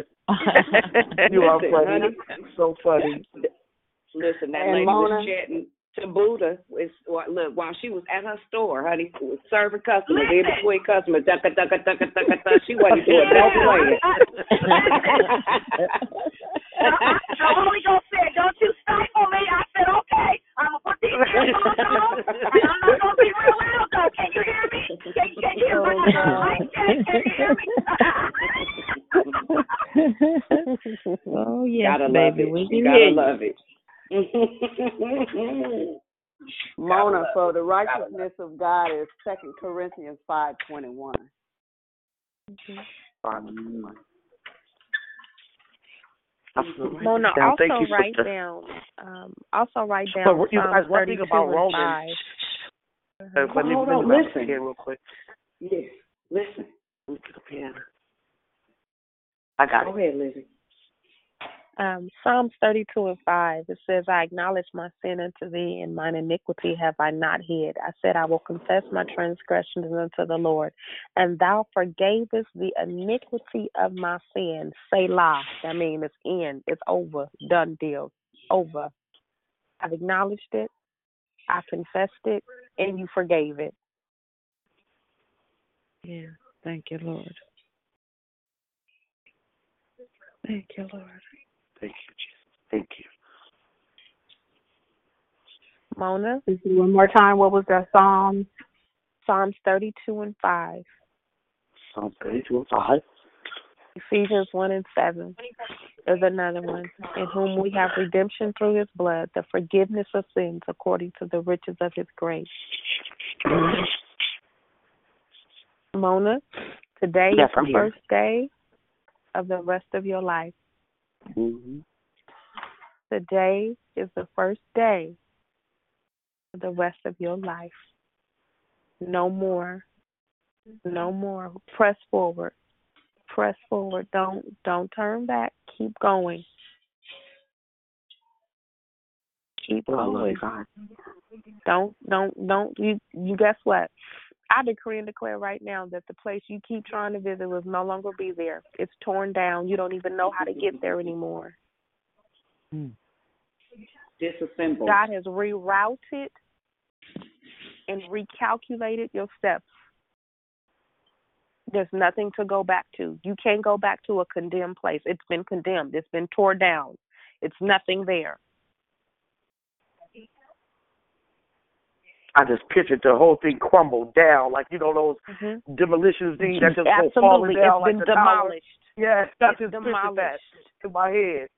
You are funny. So funny. Listen, that And lady Mona? was chatting to Buddha. Is well, look while she was at her store, honey, was serving customers in between customers. Ducka, ducka, ducka, ducka, ducka. She wasn't doing no playing. The Holy Ghost said, "Don't you stifle me." I said, "Okay, I'm gonna put these earphones on, and I'm not gonna be real loud though. Can you hear me? Can, can you hear me? Oh, can, can you hear me?" oh yes, gotta love baby, it. we You gotta hear love it. Mona, so the righteousness of God is Second Corinthians five twenty one. Mona, Now, also thank you, write sister. down. Um, also write down So you guys, Psalms one thing 32 about and Romans. 5. Uh, let me Hold let on, me listen. here real quick. Yes, listen. Let me get a pen. I got Go it. Go ahead, Lizzie. Um, Psalms 32 and 5, it says, I acknowledge my sin unto thee, and mine iniquity have I not hid. I said, I will confess my transgressions unto the Lord, and thou forgavest the iniquity of my sin. Selah. I mean, it's in, it's over, done deal, over. I've acknowledged it, I confessed it, and you forgave it. Yeah. Thank you, Lord. Thank you, Lord. Thank you, Jesus. Thank you. Mona, one more time. What was that psalm? Psalms 32 and 5. Psalm 32 and 5. Ephesians 1 and 7 is another one, in whom we have redemption through his blood, the forgiveness of sins according to the riches of his grace. Mona, today Yes, is the here. first day of the rest of your life. Mm-hmm. Today is the first day of the rest of your life. No more. No more. Press forward. Press forward. Don't don't turn back. Keep going. Keep going. Don't don't don't you you guess what? I decree and declare right now that the place you keep trying to visit will no longer be there. It's torn down. You don't even know how to get there anymore. Hmm. Disassembled. God has rerouted and recalculated your steps. There's nothing to go back to. You can't go back to a condemned place. It's been condemned. It's been torn down. It's nothing there. I just pictured the whole thing crumbled down, like you know those Mhm. demolition things that just go Absolutely. falling down It's like been demolished. Yes, It's just pictured that demolished. in my head.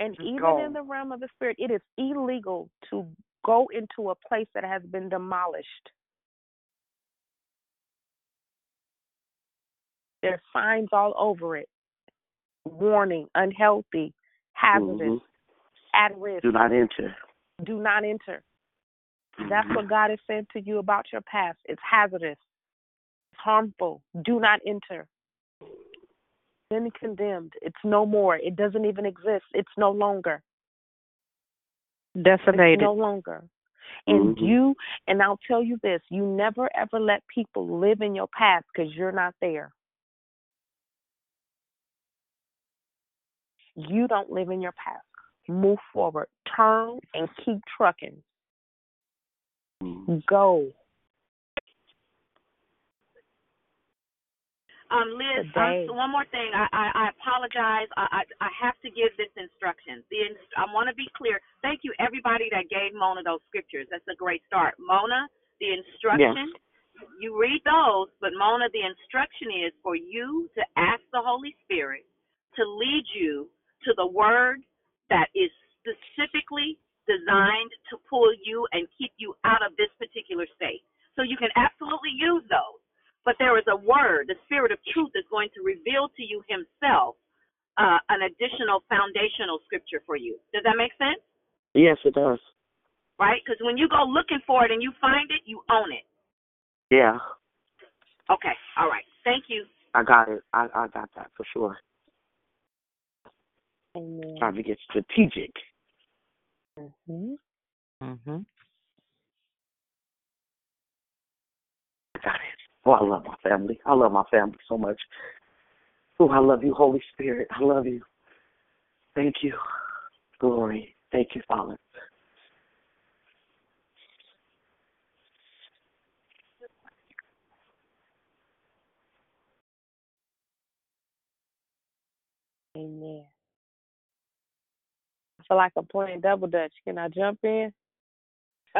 And Just even gone. in the realm of the spirit, it is illegal to go into a place that has been demolished. There's signs all over it. Warning, unhealthy, hazardous, Mhm. at risk. Do not enter. Do not enter. That's what God has said to you about your past. It's hazardous, it's harmful. Do not enter. Been condemned. It's no more. It doesn't even exist. It's no longer. Decimated. It's no longer. And Mhm. you, and I'll tell you this: you never ever let people live in your past because you're not there. You don't live in your past. Move forward. Turn and keep trucking. Go. Um, Liz, Today. um, one more thing. I, I, I apologize. I, I, I have to give this instruction. The inst- I want to be clear. Thank you, everybody that gave Mona those scriptures. That's a great start. Mona, the instruction, yes. you read those, but Mona, the instruction is for you to ask the Holy Spirit to lead you to the word that is specifically designed to pull you and keep you out of this particular state. So you can absolutely use those. But there is a word, the Spirit of truth is going to reveal to you Himself uh, an additional foundational scripture for you. Does that make sense? Yes, it does. Right? Because when you go looking for it and you find it, you own it. Yeah, Okay. All right. Thank you. I got it. I I got that for sure. Amen. Trying to get strategic. Mm-hmm. Mm-hmm. I got it. Oh, I love my family. I love my family so much. Oh, I love you, Holy Spirit. I love you. Thank you. Glory. Thank you, Father. Amen. I feel like I'm playing double dutch. Can I jump in?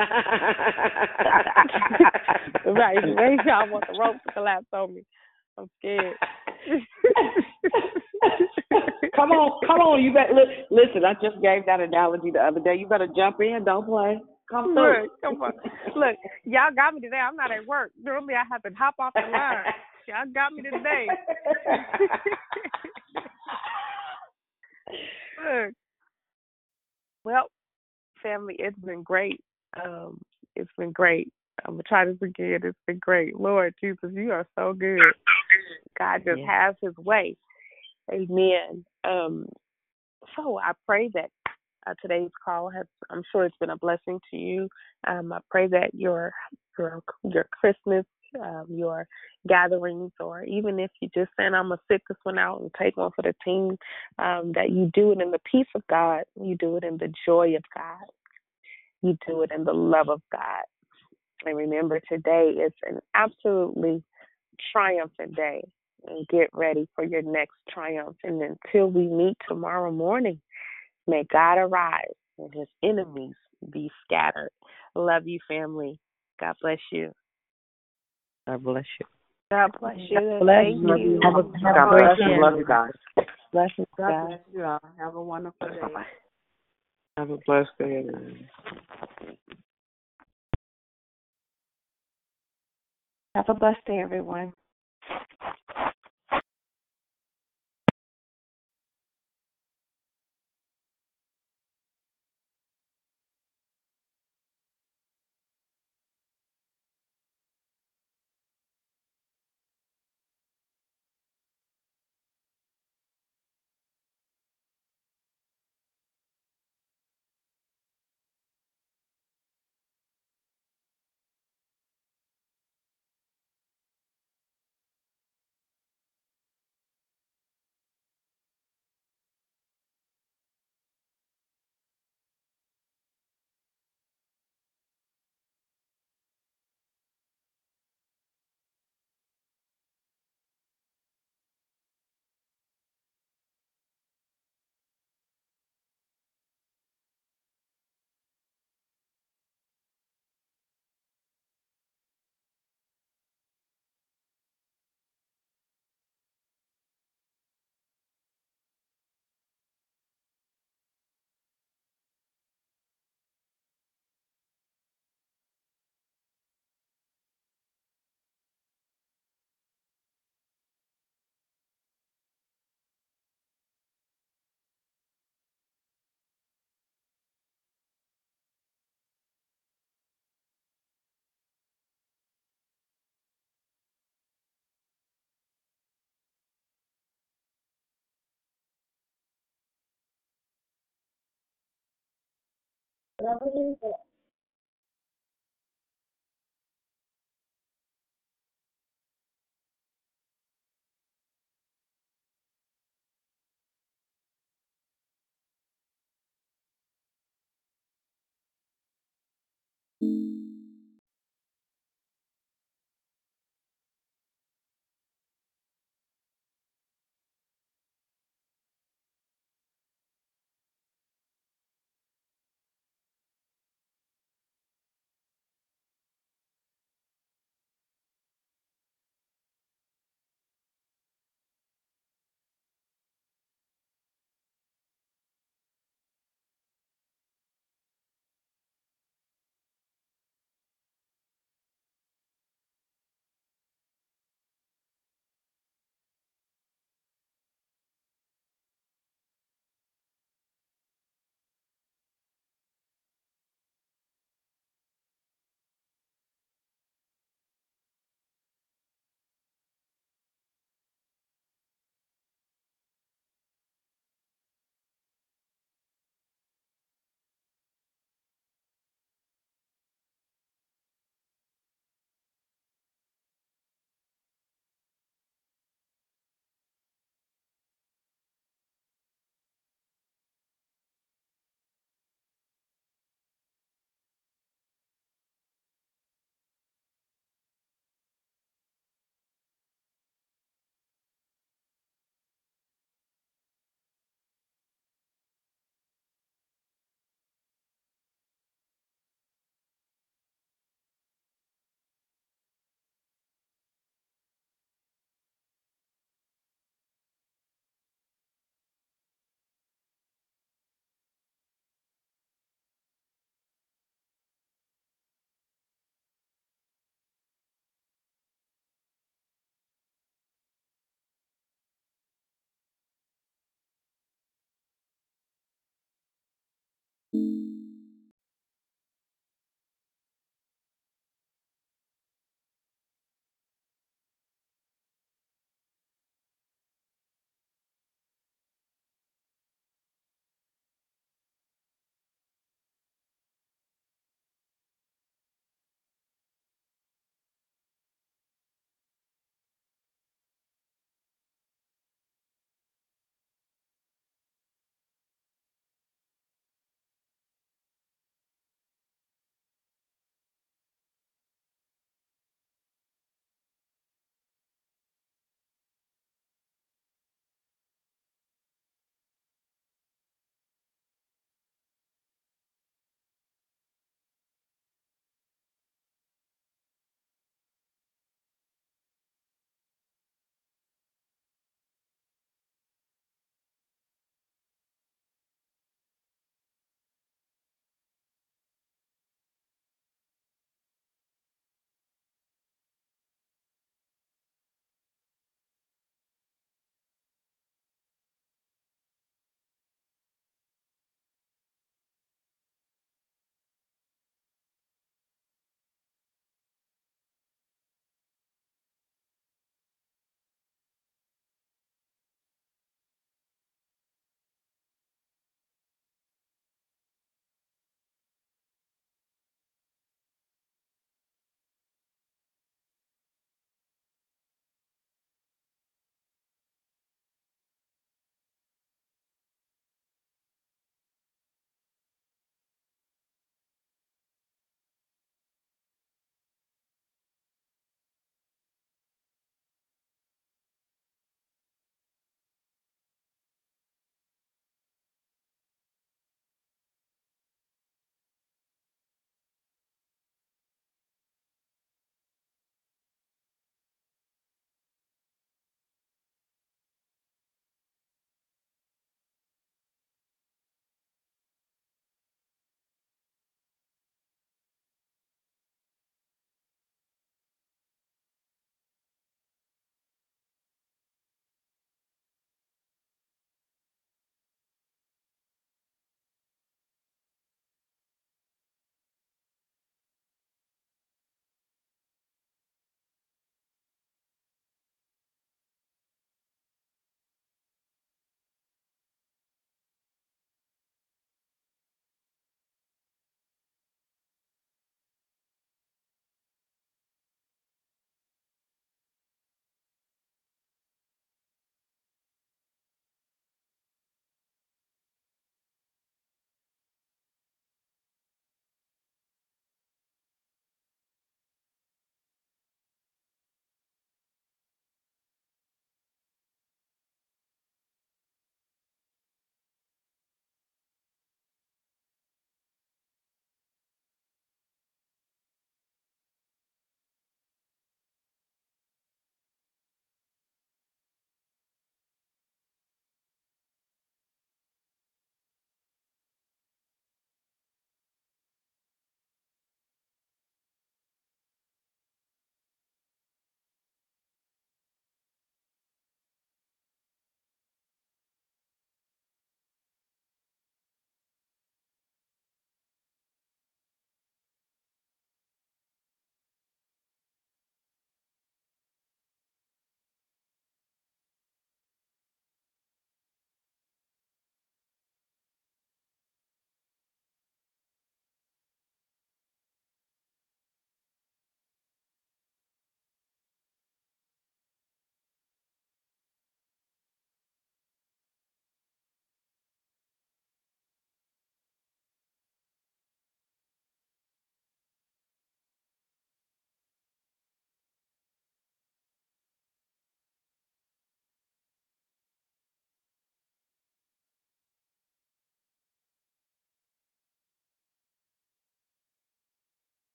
right. Maybe I want the rope to collapse on me. I'm scared. come on, come on. You better li- listen. I just gave that analogy the other day. You better jump in. Don't play. Come through. Look, come on. Look, y'all got me today. I'm not at work. Normally I have to hop off the line. Y'all got me today. Look. Well, family, it's been great. Um, it's been great. I'm gonna try this again. It's been great. Lord Jesus, you are so good. God just has his way. Amen. Um, so I pray that uh, today's call has I'm sure it's been a blessing to you. Um, I pray that your your your Christmas, um, your gatherings, or even if you just saying I'm gonna sit this one out and take one for the team, um, that you do it in the peace of God, you do it in the joy of God, you do it in the love of God. And remember, today is an absolutely triumphant day. And get ready for your next triumph. And until we meet tomorrow morning, may God arise and his enemies be scattered. Love you, family. God bless you. God bless you. God bless you. God bless Thank you. you. Have a- have God bless you. day. Love you guys. Blessings, God God. bless you all. Have a wonderful day. Bye-bye. Have a blessed day, everyone. Have a blessed day, everyone. Lovely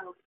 So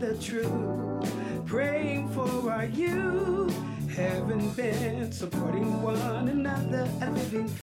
the truth, praying for our youth. Haven't been supporting one another, a living